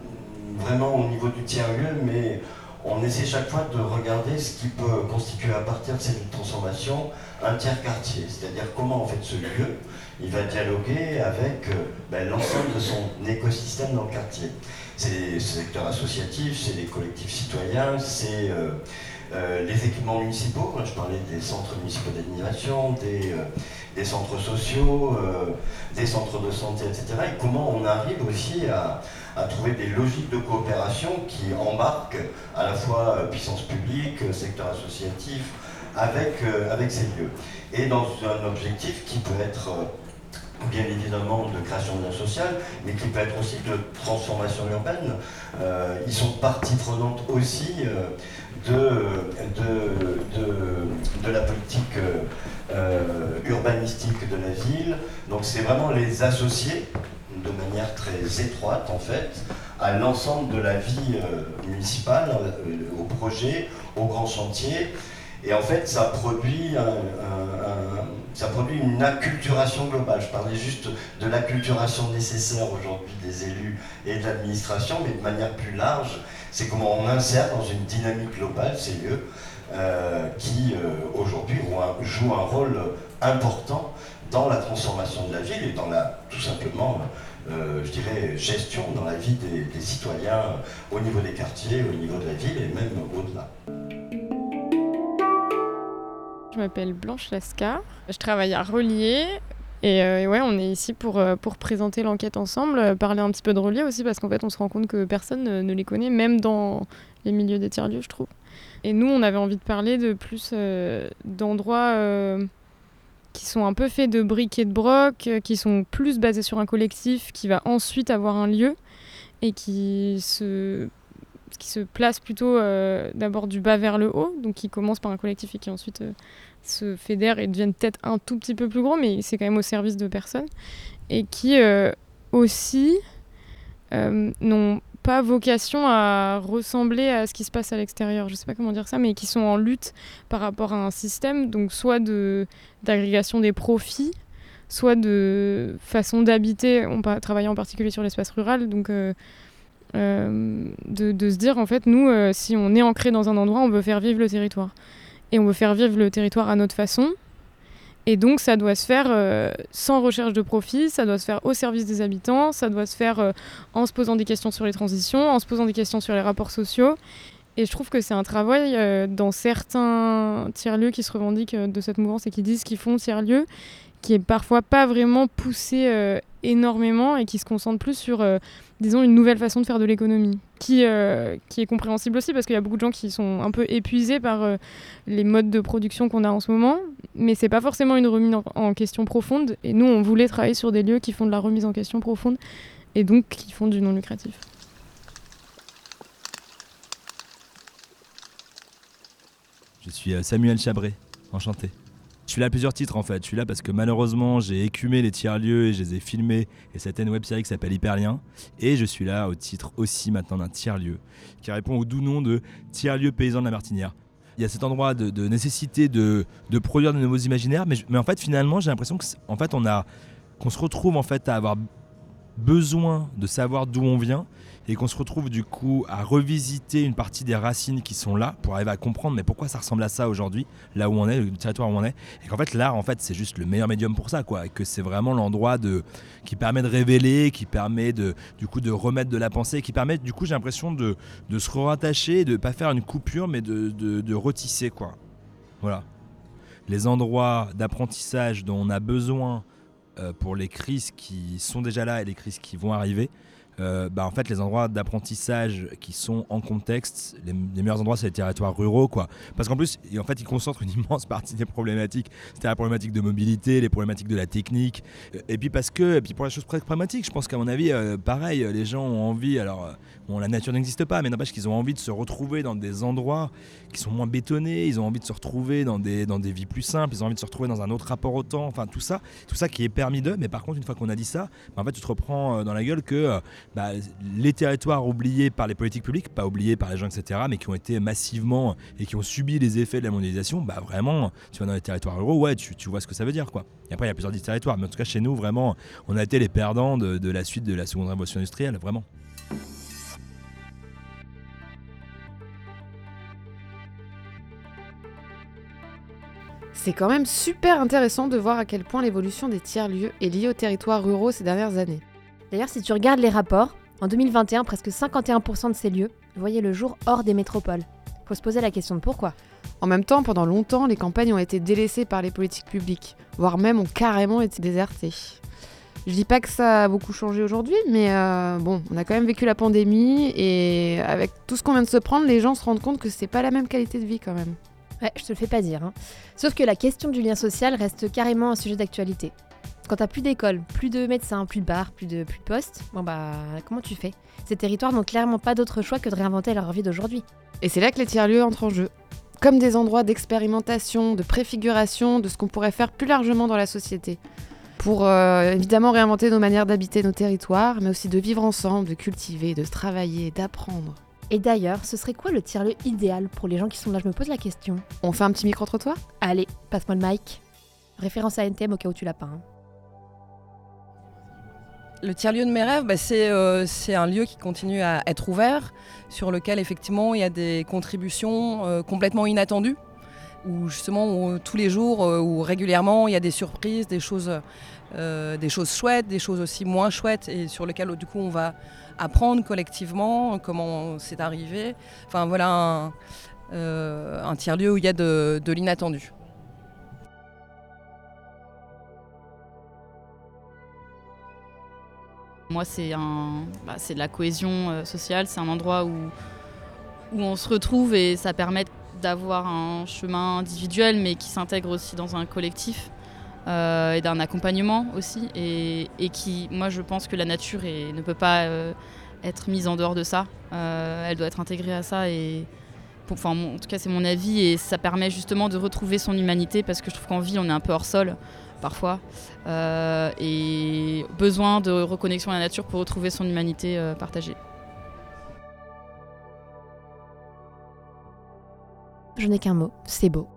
vraiment au niveau du tiers-lieu, mais on essaie chaque fois de regarder ce qui peut constituer à partir de cette transformation un tiers quartier, c'est-à-dire comment en fait ce lieu il va dialoguer avec euh, ben, l'ensemble de son écosystème dans le quartier. C'est les secteurs associatifs, c'est les collectifs citoyens, c'est euh, euh, les équipements municipaux. Je parlais des centres municipaux d'admiration, des, des, centres sociaux, des centres de santé, etc. Et comment on arrive aussi à, à trouver des logiques de coopération qui embarquent à la fois puissance publique, secteur associatif, avec, avec ces lieux. Et dans un objectif qui peut être bien évidemment de création de lien social, mais qui peut être aussi de transformation urbaine. Euh, ils sont partie prenante aussi euh, de, la politique euh, urbanistique de la ville. Donc c'est vraiment les associer de manière très étroite en fait à l'ensemble de la vie municipale, au projet, aux grands chantiers. Et en fait, ça produit un ça produit une acculturation globale. Je parlais juste de l'acculturation nécessaire aujourd'hui des élus et de l'administration, mais de manière plus large, c'est comment on insère dans une dynamique globale ces lieux euh, qui euh, aujourd'hui jouent un rôle important dans la transformation de la ville et dans la, tout simplement, euh, je dirais, gestion dans la vie des, des citoyens au niveau des quartiers, au niveau de la ville et même au-delà. Je m'appelle Blanche Lascar. Je travaille à Relier. Et, euh, ouais, on est ici pour, euh, pour présenter l'enquête ensemble, euh, parler un petit peu de Relier aussi, parce qu'en fait, on se rend compte que personne ne les connaît, même dans les milieux des tiers-lieux, je trouve. Et nous, on avait envie de parler de plus d'endroits qui sont un peu faits de briques et de broc, qui sont plus basés sur un collectif qui va ensuite avoir un lieu et qui se, qui se place plutôt euh, d'abord du bas vers le haut, donc qui commence par un collectif et qui ensuite euh, se fédère et deviennent peut-être un tout petit peu plus gros, mais c'est quand même au service de personnes, et qui euh, aussi n'ont pas vocation à ressembler à ce qui se passe à l'extérieur. Je sais pas comment dire ça, mais qui sont en lutte par rapport à un système, donc soit de d'agrégation des profits, soit de façon d'habiter. On travaille en particulier sur l'espace rural, donc euh, de, se dire en fait, nous, euh, si on est ancré dans un endroit, on veut faire vivre le territoire, et on veut faire vivre le territoire à notre façon. Et donc ça doit se faire euh, sans recherche de profit, ça doit se faire au service des habitants, ça doit se faire en se posant des questions sur les transitions, en se posant des questions sur les rapports sociaux. Et je trouve que c'est un travail dans certains tiers-lieux qui se revendiquent de cette mouvance et qui disent qu'ils font tiers-lieux, qui est parfois pas vraiment poussé énormément et qui se concentre plus sur disons, une nouvelle façon de faire de l'économie, qui, euh, qui est compréhensible aussi parce qu'il y a beaucoup de gens qui sont un peu épuisés par euh, les modes de production qu'on a en ce moment, mais c'est pas forcément une remise en, question profonde. Et nous, on voulait travailler sur des lieux qui font de la remise en question profonde et donc qui font du non lucratif. Je suis euh, Samuel Chabré, enchanté. Je suis là à plusieurs titres en fait. Je suis là parce que malheureusement j'ai écumé les tiers-lieux et je les ai filmés et une web série qui s'appelle Hyperlien. Et je suis là au titre aussi maintenant d'un tiers-lieu qui répond au doux nom de tiers-lieu paysan de la Martinière. Il y a cet endroit de, nécessité de, produire de nouveaux imaginaires, mais, mais en fait finalement j'ai l'impression fait on a qu'on se retrouve en fait à avoir besoin de savoir d'où on vient et qu'on se retrouve du coup à revisiter une partie des racines qui sont là pour arriver à comprendre mais pourquoi ça ressemble à ça aujourd'hui, là où on est, le territoire où on est, et qu'en fait l'art en fait c'est juste le meilleur médium pour ça quoi, et que c'est vraiment l'endroit de qui permet de révéler, qui permet de du coup de remettre de la pensée, qui permet du coup j'ai l'impression de, de se rattacher, de pas faire une coupure mais de, de, de retisser quoi, voilà. Les endroits d'apprentissage dont on a besoin pour les crises qui sont déjà là et les crises qui vont arriver, euh, bah, en fait, les endroits d'apprentissage qui sont en contexte, les, meilleurs endroits, c'est les territoires ruraux, quoi. Parce qu'en plus, en fait, ils concentrent une immense partie des problématiques. C'était la problématique de mobilité, les problématiques de la technique. Euh, et puis parce que, puis pour la chose pragmatique, je pense qu'à mon avis, euh, pareil, les gens ont envie, alors, bon, la nature n'existe pas, mais n'empêche qu'ils ont envie de se retrouver dans des endroits qui sont moins bétonnés, ils ont envie de se retrouver dans des, dans des vies plus simples, ils ont envie de se retrouver dans un autre rapport au temps, enfin, tout ça, tout ça qui est permis d'eux. Mais par contre, une fois qu'on a dit ça, bah, en fait, tu te reprends dans la gueule que bah, les territoires oubliés par les politiques publiques, pas oubliés par les gens, etc., mais qui ont été massivement et qui ont subi les effets de la mondialisation, bah vraiment, tu vas dans les territoires ruraux, ouais, tu, vois ce que ça veut dire, quoi. Et après, il y a plusieurs territoires, mais en tout cas, chez nous, vraiment, on a été les perdants de, la suite de la seconde révolution industrielle, vraiment. C'est quand même super intéressant de voir à quel point l'évolution des tiers-lieux est liée aux territoires ruraux ces dernières années. D'ailleurs, si tu regardes les rapports, en 2021, presque 51% de ces lieux voyaient le jour hors des métropoles. Faut se poser la question de pourquoi. En même temps, pendant longtemps, les campagnes ont été délaissées par les politiques publiques, voire même ont carrément été désertées. Je dis pas que ça a beaucoup changé aujourd'hui, mais euh, bon, on a quand même vécu la pandémie et avec tout ce qu'on vient de se prendre, les gens se rendent compte que c'est pas la même qualité de vie quand même. Ouais, je te le fais pas dire. Hein. Sauf que la question du lien social reste carrément un sujet d'actualité. Quand t'as plus d'école, plus de médecins, plus de bars, plus de, plus de postes, bon bah comment tu fais? Ces territoires n'ont clairement pas d'autre choix que de réinventer leur vie d'aujourd'hui. Et c'est là que les tiers-lieux entrent en jeu. Comme des endroits d'expérimentation, de préfiguration de ce qu'on pourrait faire plus largement dans la société. Pour euh, évidemment réinventer nos manières d'habiter nos territoires, mais aussi de vivre ensemble, de cultiver, de travailler, d'apprendre. Et d'ailleurs, ce serait quoi le tiers-lieu idéal pour les gens qui sont là? Je me pose la question. On fait un petit micro-trottoir? Allez, passe-moi le mic. Référence à NTM au cas où tu l'as pas. Hein. Le tiers-lieu de mes rêves, bah, euh, c'est un lieu qui continue à être ouvert, sur lequel effectivement il y a des contributions euh, complètement inattendues, où justement tous les jours euh, ou régulièrement il y a des surprises, des choses, des choses chouettes, des choses aussi moins chouettes, et sur lesquelles du coup on va apprendre collectivement comment c'est arrivé. Enfin voilà un, tiers-lieu où il y a de l'inattendu. Moi, c'est bah, de la cohésion euh, sociale, c'est un endroit où, où on se retrouve et ça permet d'avoir un chemin individuel mais qui s'intègre aussi dans un collectif euh, et d'un accompagnement aussi. Et, qui, moi je pense que la nature ne peut pas euh, être mise en dehors de ça. elle doit être intégrée à ça et enfin, en tout cas c'est mon avis. Et ça permet justement de retrouver son humanité parce que je trouve qu'en ville on est un peu hors sol parfois et besoin de reconnexion à la nature pour retrouver son humanité partagée. Je n'ai qu'un mot, c'est beau.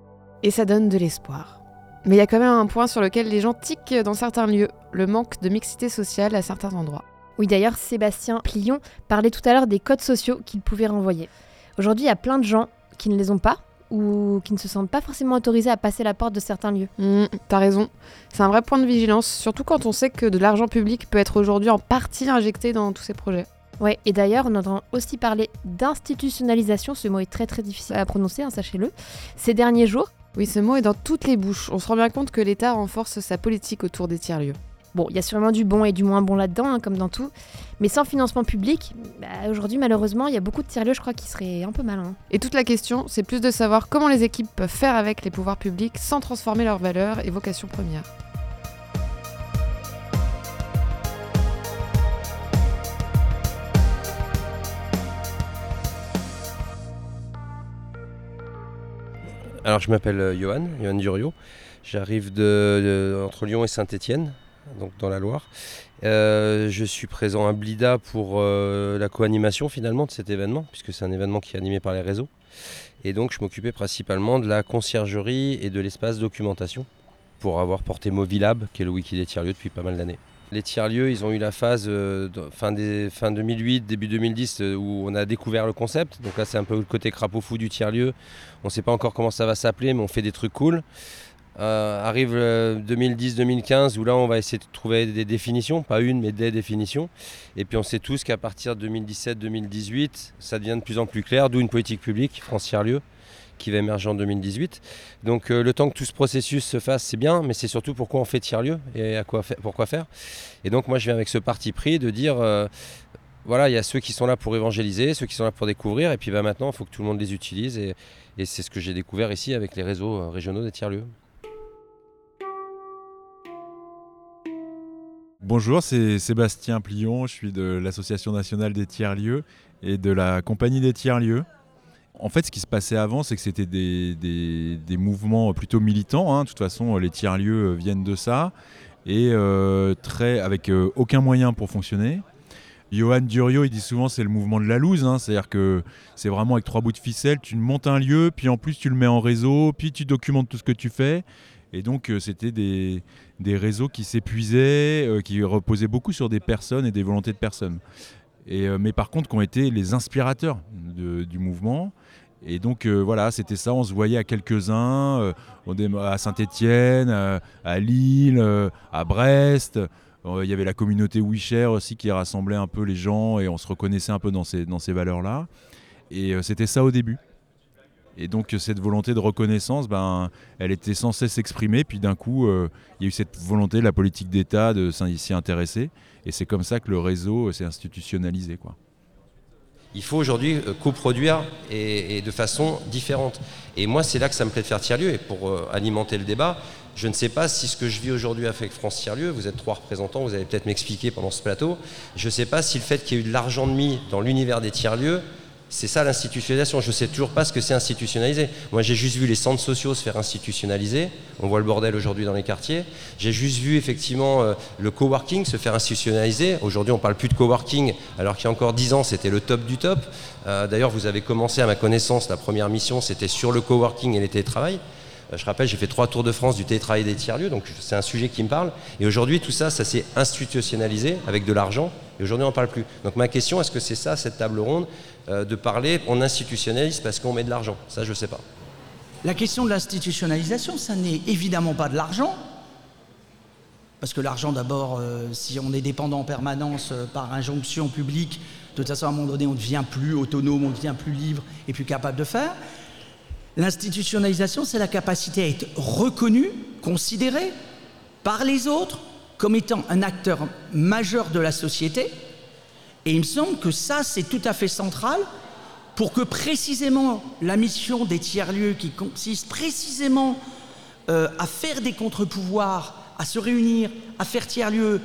Et ça donne de l'espoir. Mais il y a quand même un point sur lequel les gens tiquent dans certains lieux, le manque de mixité sociale à certains endroits. Oui, d'ailleurs, Sébastien Plion parlait tout à l'heure des codes sociaux qu'il pouvait renvoyer. Aujourd'hui, il y a plein de gens qui ne les ont pas ou qui ne se sentent pas forcément autorisés à passer la porte de certains lieux. Mmh, T'as raison. C'est un vrai point de vigilance, surtout quand on sait que de l'argent public peut être aujourd'hui en partie injecté dans tous ces projets. Ouais, et d'ailleurs, on entend aussi parler d'institutionnalisation. Ce mot est très très difficile à prononcer, hein, sachez-le. Ces derniers jours. Oui, ce mot est dans toutes les bouches. On se rend bien compte que l'État renforce sa politique autour des tiers-lieux. Bon, il y a sûrement du bon et du moins bon là-dedans, hein, comme dans tout. Mais sans financement public, bah, aujourd'hui, malheureusement, il y a beaucoup de tiers-lieux, je crois, qui seraient un peu malins. Et toute la question, c'est plus de savoir comment les équipes peuvent faire avec les pouvoirs publics sans transformer leurs valeurs et vocations premières. Alors je m'appelle euh, Johan, Johan Durio. J'arrive de, entre Lyon et Saint-Étienne, donc dans la Loire. Euh, je suis présent à Blida pour euh, la co-animation finalement de cet événement, puisque c'est un événement qui est animé par les réseaux. Et donc je m'occupais principalement de la conciergerie et de l'espace documentation pour avoir porté Movilab, qui est le wiki des tiers-lieux depuis pas mal d'années. Les tiers-lieux, ils ont eu la phase de fin, des, fin 2008, début 2010, où on a découvert le concept. Donc là, c'est un peu le côté crapaud fou du tiers-lieu. On ne sait pas encore comment ça va s'appeler, mais on fait des trucs cool. Euh, arrive 2010-2015 où là on va essayer de trouver des définitions, pas une mais des définitions. Et puis on sait tous qu'à partir de 2017-2018, ça devient de plus en plus clair, d'où une politique publique, France Tiers-Lieu, qui va émerger en 2018. Donc euh, le temps que tout ce processus se fasse, c'est bien, mais c'est surtout pourquoi on fait tiers-lieu et à quoi pourquoi faire. Et donc moi je viens avec ce parti pris de dire... Euh, voilà, il y a ceux qui sont là pour évangéliser, ceux qui sont là pour découvrir, et puis bah, maintenant, il faut que tout le monde les utilise, et, et c'est ce que j'ai découvert ici avec les réseaux régionaux des tiers-lieux. Bonjour, c'est Sébastien Plion, je suis de l'Association nationale des tiers-lieux et de la Compagnie des tiers-lieux. En fait, ce qui se passait avant, c'est que c'était des, mouvements plutôt militants. Hein. De toute façon, les tiers-lieux viennent de ça. Et euh, très, avec euh, aucun moyen pour fonctionner. Johan Durio, il dit souvent c'est le mouvement de la loose, hein. c'est-à-dire que c'est vraiment avec trois bouts de ficelle, tu montes un lieu, puis en plus tu le mets en réseau, puis tu documentes tout ce que tu fais, et donc, euh, c'était des, réseaux qui s'épuisaient, euh, qui reposaient beaucoup sur des personnes et des volontés de personnes. Et, euh, mais par contre, qui ont été les inspirateurs du mouvement. Et donc, voilà, c'était ça. On se voyait à quelques-uns, à Saint-Étienne, à Lille, à Brest. Il y avait la communauté WeShare aussi qui rassemblait un peu les gens et on se reconnaissait un peu dans ces valeurs-là. Et c'était ça au début. Et donc cette volonté de reconnaissance, ben, elle était censée s'exprimer, puis d'un coup, euh, il y a eu cette volonté de la politique d'État de s'y intéresser, et c'est comme ça que le réseau s'est institutionnalisé. Quoi. Il faut aujourd'hui euh, coproduire et, de façon différente. Et moi, c'est là que ça me plaît de faire tiers-lieu, et pour euh, alimenter le débat, je ne sais pas si ce que je vis aujourd'hui avec France Tiers-Lieu, vous êtes trois représentants, vous allez peut-être m'expliquer pendant ce plateau, je ne sais pas si le fait qu'il y ait eu de l'argent de mis dans l'univers des tiers-lieux c'est ça l'institutionnalisation. Je ne sais toujours pas ce que c'est institutionnaliser. Moi, j'ai juste vu les centres sociaux se faire institutionnaliser. On voit le bordel aujourd'hui dans les quartiers. J'ai juste vu effectivement euh, le coworking se faire institutionnaliser. Aujourd'hui, on parle plus de coworking, alors qu'il y a encore dix ans, c'était le top du top. Euh, d'ailleurs, vous avez commencé, à ma connaissance, la première mission, c'était sur le coworking et les télétravail. Euh, je rappelle, j'ai fait trois tours de France du télétravail des tiers-lieux, donc c'est un sujet qui me parle. Et aujourd'hui, tout ça, ça s'est institutionnalisé avec de l'argent. Et aujourd'hui, on n'en parle plus. Donc ma question, est-ce que c'est ça, cette table ronde, de parler, on institutionnalise parce qu'on met de l'argent Ça, je ne sais pas. La question de l'institutionnalisation, ça n'est évidemment pas de l'argent. Parce que l'argent, d'abord, euh, si on est dépendant en permanence par injonction publique, de toute façon, à un moment donné, on ne devient plus autonome, on devient plus libre et plus capable de faire. L'institutionnalisation, c'est la capacité à être reconnu, considéré par les autres comme étant un acteur majeur de la société. Et il me semble que ça, c'est tout à fait central pour que précisément la mission des tiers-lieux, qui consiste précisément euh, à faire des contre-pouvoirs, à se réunir, à faire tiers-lieux,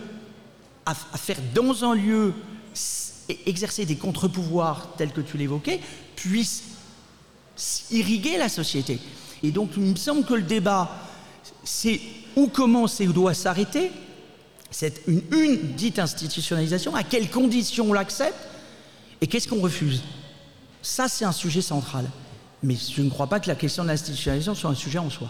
à, faire dans un lieu exercer des contre-pouvoirs tels que tu l'évoquais puissent irriguer la société. Et donc il me semble que le débat, c'est où commence et où doit s'arrêter. C'est une, une dite institutionnalisation, à quelles conditions on l'accepte et qu'est-ce qu'on refuse? Ça, c'est un sujet central. Mais je ne crois pas que la question de l'institutionnalisation soit un sujet en soi.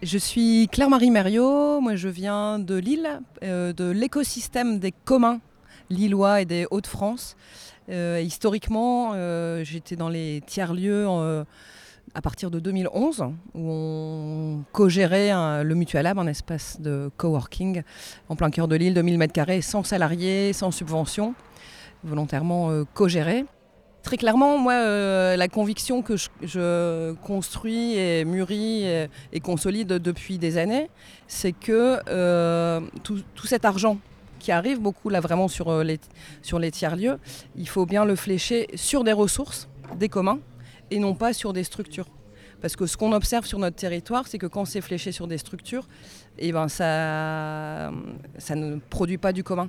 Je suis Claire-Marie Mériot, moi je viens de Lille, euh, de l'écosystème des communs lillois et des Hauts-de-France. Euh, historiquement, euh, j'étais dans les tiers-lieux à partir de 2011, où on co-gérait le Mutualab, un espace de coworking en plein cœur de Lille, de 1000 m2, sans salariés, sans subvention, volontairement co-géré. Très clairement, moi, euh, la conviction que je, construis et mûris et, consolide depuis des années, c'est que euh, tout, cet argent qui arrive beaucoup là vraiment sur euh, les, sur les tiers-lieux, il faut bien le flécher sur des ressources, des communs, et non pas sur des structures. Parce que ce qu'on observe sur notre territoire, c'est que quand c'est fléché sur des structures, eh ben ça, ça ne produit pas du commun.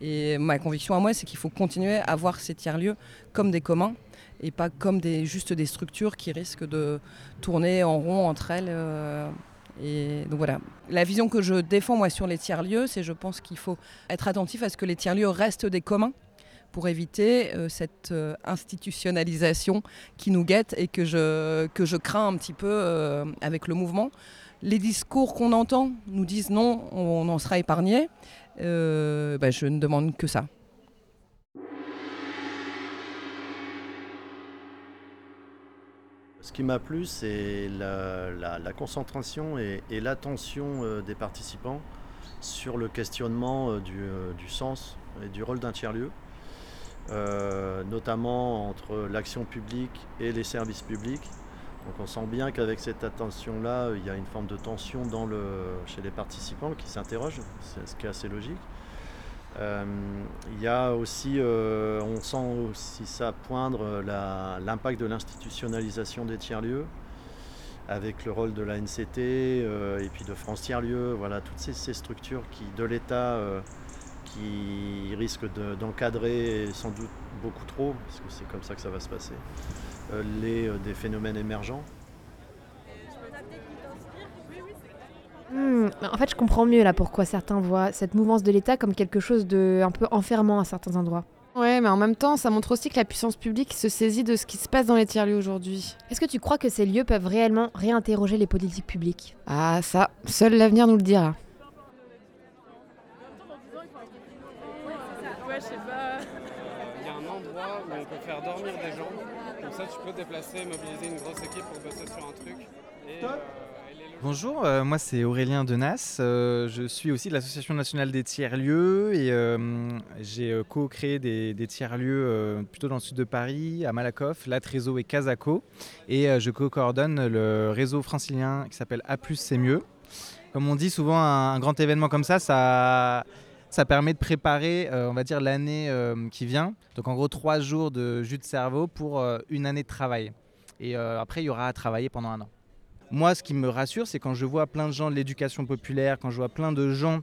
Et ma conviction à moi, c'est qu'il faut continuer à voir ces tiers-lieux comme des communs et pas comme des, juste des structures qui risquent de tourner en rond entre elles. Euh, et donc voilà. La vision que je défends moi sur les tiers-lieux, c'est je pense qu'il faut être attentif à ce que les tiers-lieux restent des communs pour éviter euh, cette euh, institutionnalisation qui nous guette et que je, que je crains un petit peu avec le mouvement. Les discours qu'on entend nous disent non, on en sera épargné. Euh, bah, je ne demande que ça. Ce qui m'a plu, c'est la, concentration et, l'attention euh, des participants sur le questionnement euh, du, sens et du rôle d'un tiers-lieu, notamment entre l'action publique et les services publics. Donc on sent bien qu'avec cette attention-là, il y a une forme de tension chez les participants qui s'interrogent, ce qui est assez logique. Euh, il y a aussi, euh, on sent aussi ça poindre l'impact de l'institutionnalisation des tiers-lieux, avec le rôle de la NCT euh, et puis de France Tiers-Lieux, voilà, toutes ces, structures qui, de l'État qui risquent d'encadrer sans doute beaucoup trop, parce que c'est comme ça que ça va se passer. Euh, les, euh, des phénomènes émergents hmm, en fait, je comprends mieux là pourquoi certains voient cette mouvance de l'État comme quelque chose de un peu enfermant à certains endroits. Ouais, mais en même temps, ça montre aussi que la puissance publique se saisit de ce qui se passe dans les tiers-lieux aujourd'hui. Est-ce que tu crois que ces lieux peuvent réellement réinterroger les politiques publiques? Ah, ça, seul l'avenir nous le dira. Dormir des gens ça, tu peux te déplacer, mobiliser une grosse équipe pour bosser sur un truc. Euh, Bonjour, euh, moi c'est Aurélien Denas. Euh, je suis aussi de l'Association nationale des tiers-lieux et j'ai co-créé des, tiers-lieux plutôt dans le sud de Paris, à Malakoff, Latrezo et Casaco. Et je co-coordonne le réseau francilien qui s'appelle A, c'est mieux. Comme on dit souvent, un grand événement comme ça, ça ça permet de préparer, euh, on va dire, l'année euh, qui vient. Donc en gros, trois jours de jus de cerveau pour euh, une année de travail. Et après, il y aura à travailler pendant un an. Moi, ce qui me rassure, c'est quand je vois plein de gens de l'éducation populaire, quand je vois plein de gens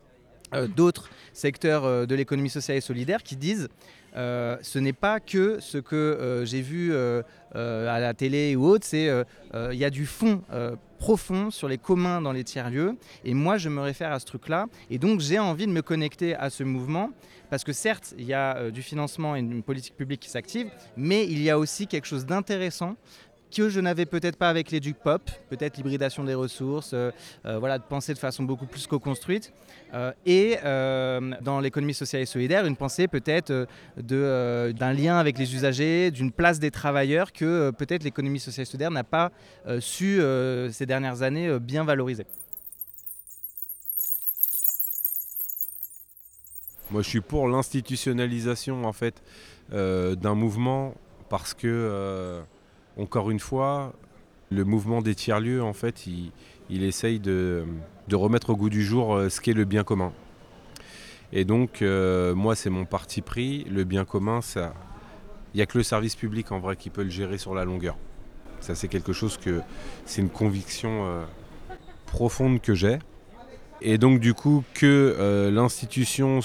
d'autres secteurs de l'économie sociale et solidaire qui disent ce n'est pas que ce que j'ai vu à la télé ou autre, c'est il y a du fond profond sur les communs dans les tiers-lieux. Et moi, je me réfère à ce truc-là. Et donc, j'ai envie de me connecter à ce mouvement. Parce que certes, il y a euh, du financement et une politique publique qui s'active, mais il y a aussi quelque chose d'intéressant que je n'avais peut-être pas avec les Pop, peut-être l'hybridation des ressources, euh, euh, voilà, de penser de façon beaucoup plus co-construite. Euh, et dans l'économie sociale et solidaire, une pensée peut-être d'un lien avec les usagers, d'une place des travailleurs que peut-être l'économie sociale et solidaire n'a pas su ces dernières années bien valoriser. Moi, je suis pour l'institutionnalisation en fait d'un mouvement parce que encore une fois, le mouvement des tiers-lieux, en fait, il, essaye de, remettre au goût du jour euh, ce qu'est le bien commun. Et donc, euh, moi, c'est mon parti pris. Le bien commun, ça, il n'y a que le service public en vrai qui peut le gérer sur la longueur. Ça, c'est quelque chose que, c'est une conviction euh, profonde que j'ai. Et donc du coup que l'institution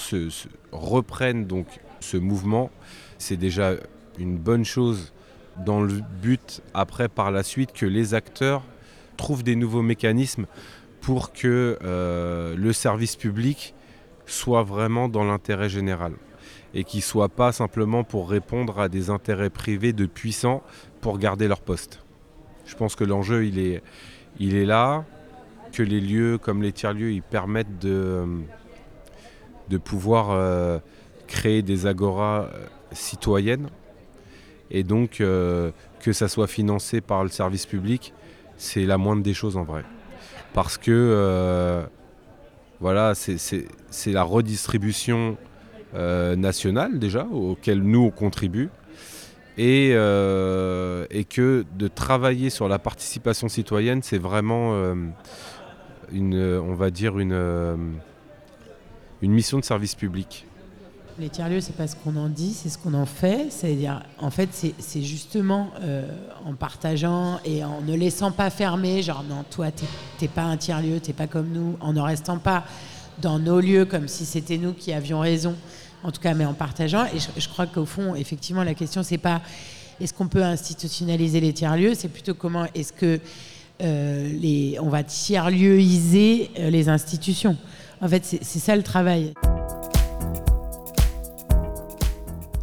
reprenne donc ce mouvement, c'est déjà une bonne chose dans le but après par la suite que les acteurs trouvent des nouveaux mécanismes pour que euh, le service public soit vraiment dans l'intérêt général et qu'il ne soit pas simplement pour répondre à des intérêts privés de puissants pour garder leur poste. Je pense que l'enjeu il est, il est là, que les lieux comme les tiers-lieux ils permettent de, de pouvoir euh, créer des agoras euh, citoyennes et donc euh, que ça soit financé par le service public, c'est la moindre des choses en vrai. Parce que euh, voilà, c'est la redistribution euh, nationale déjà, auquel nous on contribue. Et, et, que de travailler sur la participation citoyenne, c'est vraiment une, on va dire une, une mission de service public. Les tiers-lieux, c'est pas ce qu'on en dit, c'est ce qu'on en fait. C'est-à-dire, en fait, c'est justement euh, en partageant et en ne laissant pas fermer, genre non, toi, t'es pas un tiers-lieu, t'es pas comme nous, en ne restant pas dans nos lieux comme si c'était nous qui avions raison, en tout cas, mais en partageant. Et je, crois qu'au fond, effectivement, la question, c'est pas est-ce qu'on peut institutionnaliser les tiers-lieux, c'est plutôt comment est-ce que euh, les, on va tiers-lieuiser euh, les institutions. En fait, c'est ça le travail.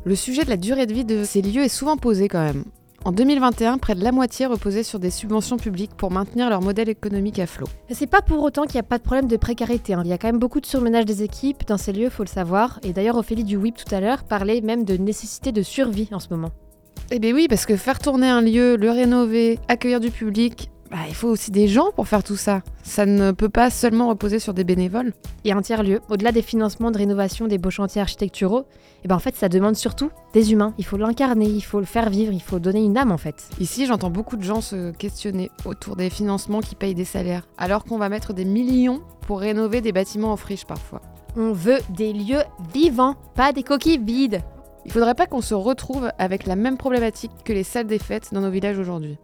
Le sujet de la durée de vie de ces lieux est souvent posé quand même. En 2021, près de la moitié reposait sur des subventions publiques pour maintenir leur modèle économique à flot. C'est pas pour autant qu'il n'y a pas de problème de précarité. hein. Il y a quand même beaucoup de surmenage des équipes dans ces lieux, faut le savoir. Et d'ailleurs, Ophélie du WIP tout à l'heure parlait même de nécessité de survie en ce moment. Eh bien oui, parce que faire tourner un lieu, le rénover, accueillir du public, bah, il faut aussi des gens pour faire tout ça. Ça ne peut pas seulement reposer sur des bénévoles. Et un tiers-lieu, au-delà des financements de rénovation des beaux chantiers architecturaux, eh ben en fait, ça demande surtout des humains. Il faut l'incarner, il faut le faire vivre, il faut donner une âme en fait. Ici, j'entends beaucoup de gens se questionner autour des financements qui payent des salaires, alors qu'on va mettre des millions pour rénover des bâtiments en friche parfois. On veut des lieux vivants, pas des coquilles vides. Il faudrait pas qu'on se retrouve avec la même problématique que les salles des fêtes dans nos villages aujourd'hui.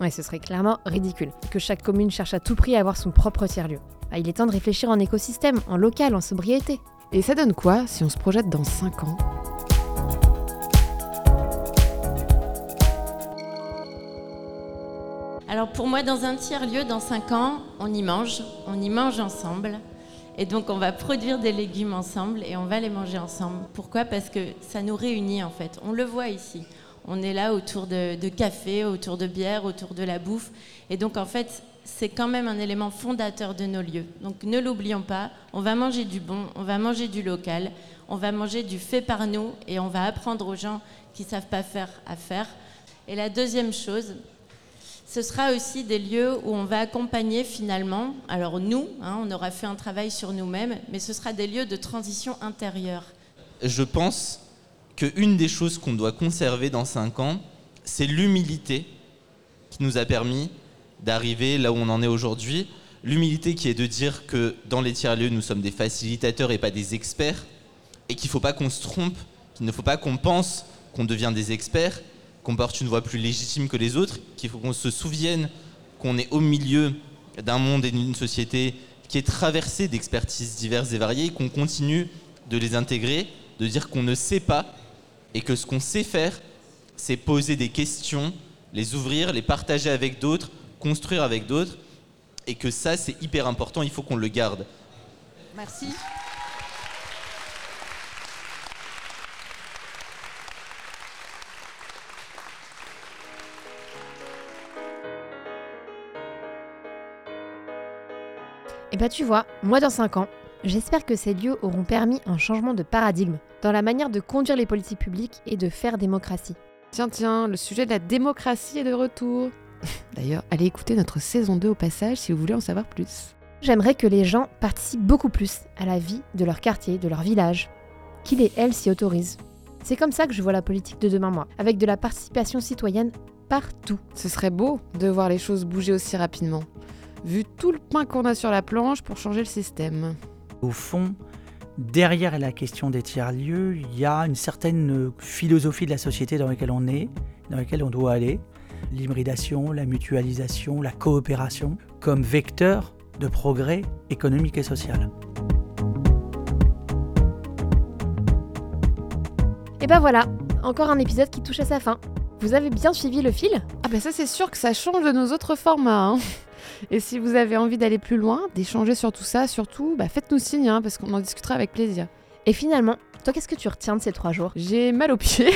Ouais, ce serait clairement ridicule que chaque commune cherche à tout prix à avoir son propre tiers-lieu. Ah, il est temps de réfléchir en écosystème, en local, en sobriété. Et ça donne quoi si on se projette dans 5 ans? Alors pour moi, dans un tiers-lieu, dans 5 ans, on y mange, on y mange ensemble. Et donc on va produire des légumes ensemble et on va les manger ensemble. Pourquoi? Parce que ça nous réunit en fait. On le voit ici. On est là autour de, café, autour de bière, autour de la bouffe. Et donc en fait, c'est quand même un élément fondateur de nos lieux. Donc ne l'oublions pas, on va manger du bon, on va manger du local, on va manger du fait par nous et on va apprendre aux gens qui ne savent pas faire à faire. Et la deuxième chose, ce sera aussi des lieux où on va accompagner finalement, alors nous, hein, on aura fait un travail sur nous-mêmes, mais ce sera des lieux de transition intérieure. Je pense qu'une des choses qu'on doit conserver dans 5 ans, c'est l'humilité qui nous a permis d'arriver là où on en est aujourd'hui. L'humilité qui est de dire que dans les tiers-lieux, nous sommes des facilitateurs et pas des experts, et qu'il ne faut pas qu'on se trompe, qu'il ne faut pas qu'on pense qu'on devient des experts, qu'on porte une voix plus légitime que les autres, qu'il faut qu'on se souvienne qu'on est au milieu d'un monde et d'une société qui est traversée d'expertises diverses et variées, qu'on continue de les intégrer, de dire qu'on ne sait pas, et que ce qu'on sait faire, c'est poser des questions, les ouvrir, les partager avec d'autres, construire avec d'autres, et que ça, c'est hyper important, il faut qu'on le garde. Merci. Et bah tu vois, moi dans 5 ans, j'espère que ces lieux auront permis un changement de paradigme dans la manière de conduire les politiques publiques et de faire démocratie. Tiens, tiens, le sujet de la démocratie est de retour. D'ailleurs, allez écouter notre saison 2 au passage si vous voulez en savoir plus. J'aimerais que les gens participent beaucoup plus à la vie de leur quartier, de leur village, qu'ils et elles s'y autorisent. C'est comme ça que je vois la politique de demain, moi, avec de la participation citoyenne partout. Ce serait beau de voir les choses bouger aussi rapidement, vu tout le pain qu'on a sur la planche pour changer le système. Au fond, derrière la question des tiers-lieux, il y a une certaine philosophie de la société dans laquelle on est, dans laquelle on doit aller. L'hybridation, la mutualisation, la coopération, comme vecteur de progrès économique et social. Et ben voilà, encore un épisode qui touche à sa fin. Vous avez bien suivi le fil? Ah ben ça c'est sûr que ça change de nos autres formats. hein. Et si vous avez envie d'aller plus loin, d'échanger sur tout ça, surtout, bah faites-nous signe, hein, parce qu'on en discutera avec plaisir. Et finalement, toi qu'est-ce que tu retiens de ces trois jours? J'ai mal aux pieds.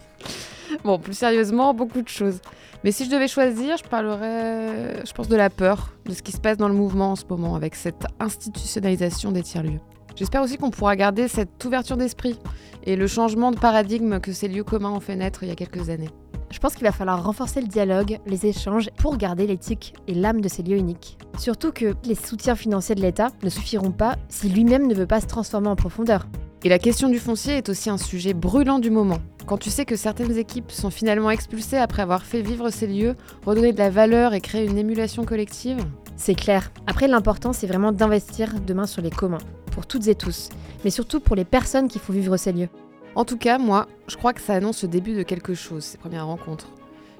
bon, plus sérieusement, beaucoup de choses. Mais si je devais choisir, je parlerais, je pense, de la peur, de ce qui se passe dans le mouvement en ce moment, avec cette institutionnalisation des tiers-lieux. J'espère aussi qu'on pourra garder cette ouverture d'esprit et le changement de paradigme que ces lieux communs ont fait naître il y a quelques années. Je pense qu'il va falloir renforcer le dialogue, les échanges pour garder l'éthique et l'âme de ces lieux uniques. Surtout que les soutiens financiers de l'État ne suffiront pas si lui-même ne veut pas se transformer en profondeur. Et la question du foncier est aussi un sujet brûlant du moment. Quand tu sais que certaines équipes sont finalement expulsées après avoir fait vivre ces lieux, redonner de la valeur et créer une émulation collective, C'est clair. Après, l'important, c'est vraiment d'investir demain sur les communs, pour toutes et tous, mais surtout pour les personnes qui font vivre ces lieux. En tout cas, moi, je crois que ça annonce le début de quelque chose, ces premières rencontres.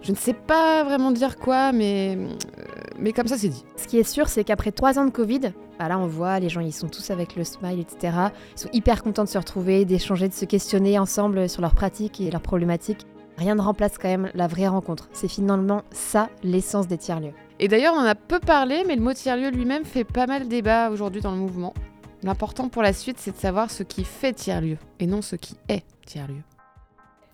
Je ne sais pas vraiment dire quoi, mais, euh, mais comme ça, c'est dit. Ce qui est sûr, c'est qu'après trois ans de Covid, bah là on voit, les gens ils sont tous avec le smile, etc. Ils sont hyper contents de se retrouver, d'échanger, de se questionner ensemble sur leurs pratiques et leurs problématiques. Rien ne remplace quand même la vraie rencontre. C'est finalement ça l'essence des tiers-lieux. Et d'ailleurs, on en a peu parlé, mais le mot tiers-lieu lui-même fait pas mal débat aujourd'hui dans le mouvement. L'important pour la suite, c'est de savoir ce qui fait tiers-lieu, et non ce qui est tiers-lieu.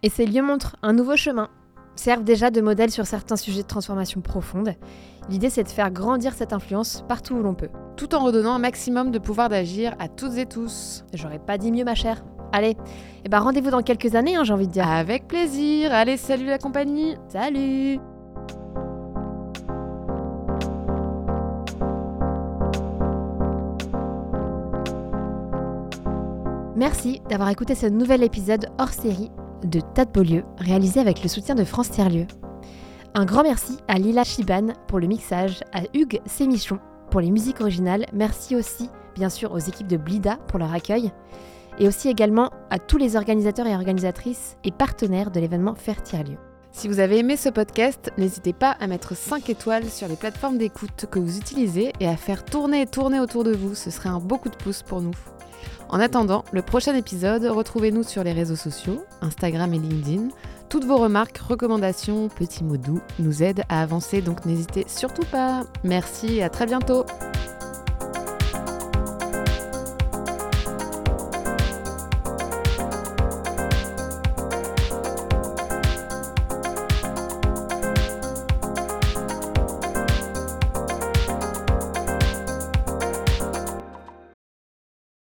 Et ces lieux montrent un nouveau chemin, servent déjà de modèle sur certains sujets de transformation profonde. L'idée c'est de faire grandir cette influence partout où l'on peut. Tout en redonnant un maximum de pouvoir d'agir à toutes et tous. J'aurais pas dit mieux ma chère. Allez, et bah rendez-vous dans quelques années, hein, j'ai envie de dire. Avec plaisir. Allez, salut la compagnie. Salut Merci d'avoir écouté ce nouvel épisode hors série de Tas de Beaulieu, réalisé avec le soutien de France Tiers-Lieu. Un grand merci à Lila Chiban pour le mixage, à Hugues Sémichon pour les musiques originales. Merci aussi, bien sûr, aux équipes de Blida pour leur accueil. Et aussi également à tous les organisateurs et organisatrices et partenaires de l'événement Faire Tiers-Lieu. Si vous avez aimé ce podcast, n'hésitez pas à mettre 5 étoiles sur les plateformes d'écoute que vous utilisez et à faire tourner et tourner autour de vous. Ce serait un beau coup de pouce pour nous. En attendant, le prochain épisode, retrouvez-nous sur les réseaux sociaux, Instagram et LinkedIn. Toutes vos remarques, recommandations, petits mots doux nous aident à avancer, donc n'hésitez surtout pas. Merci et à très bientôt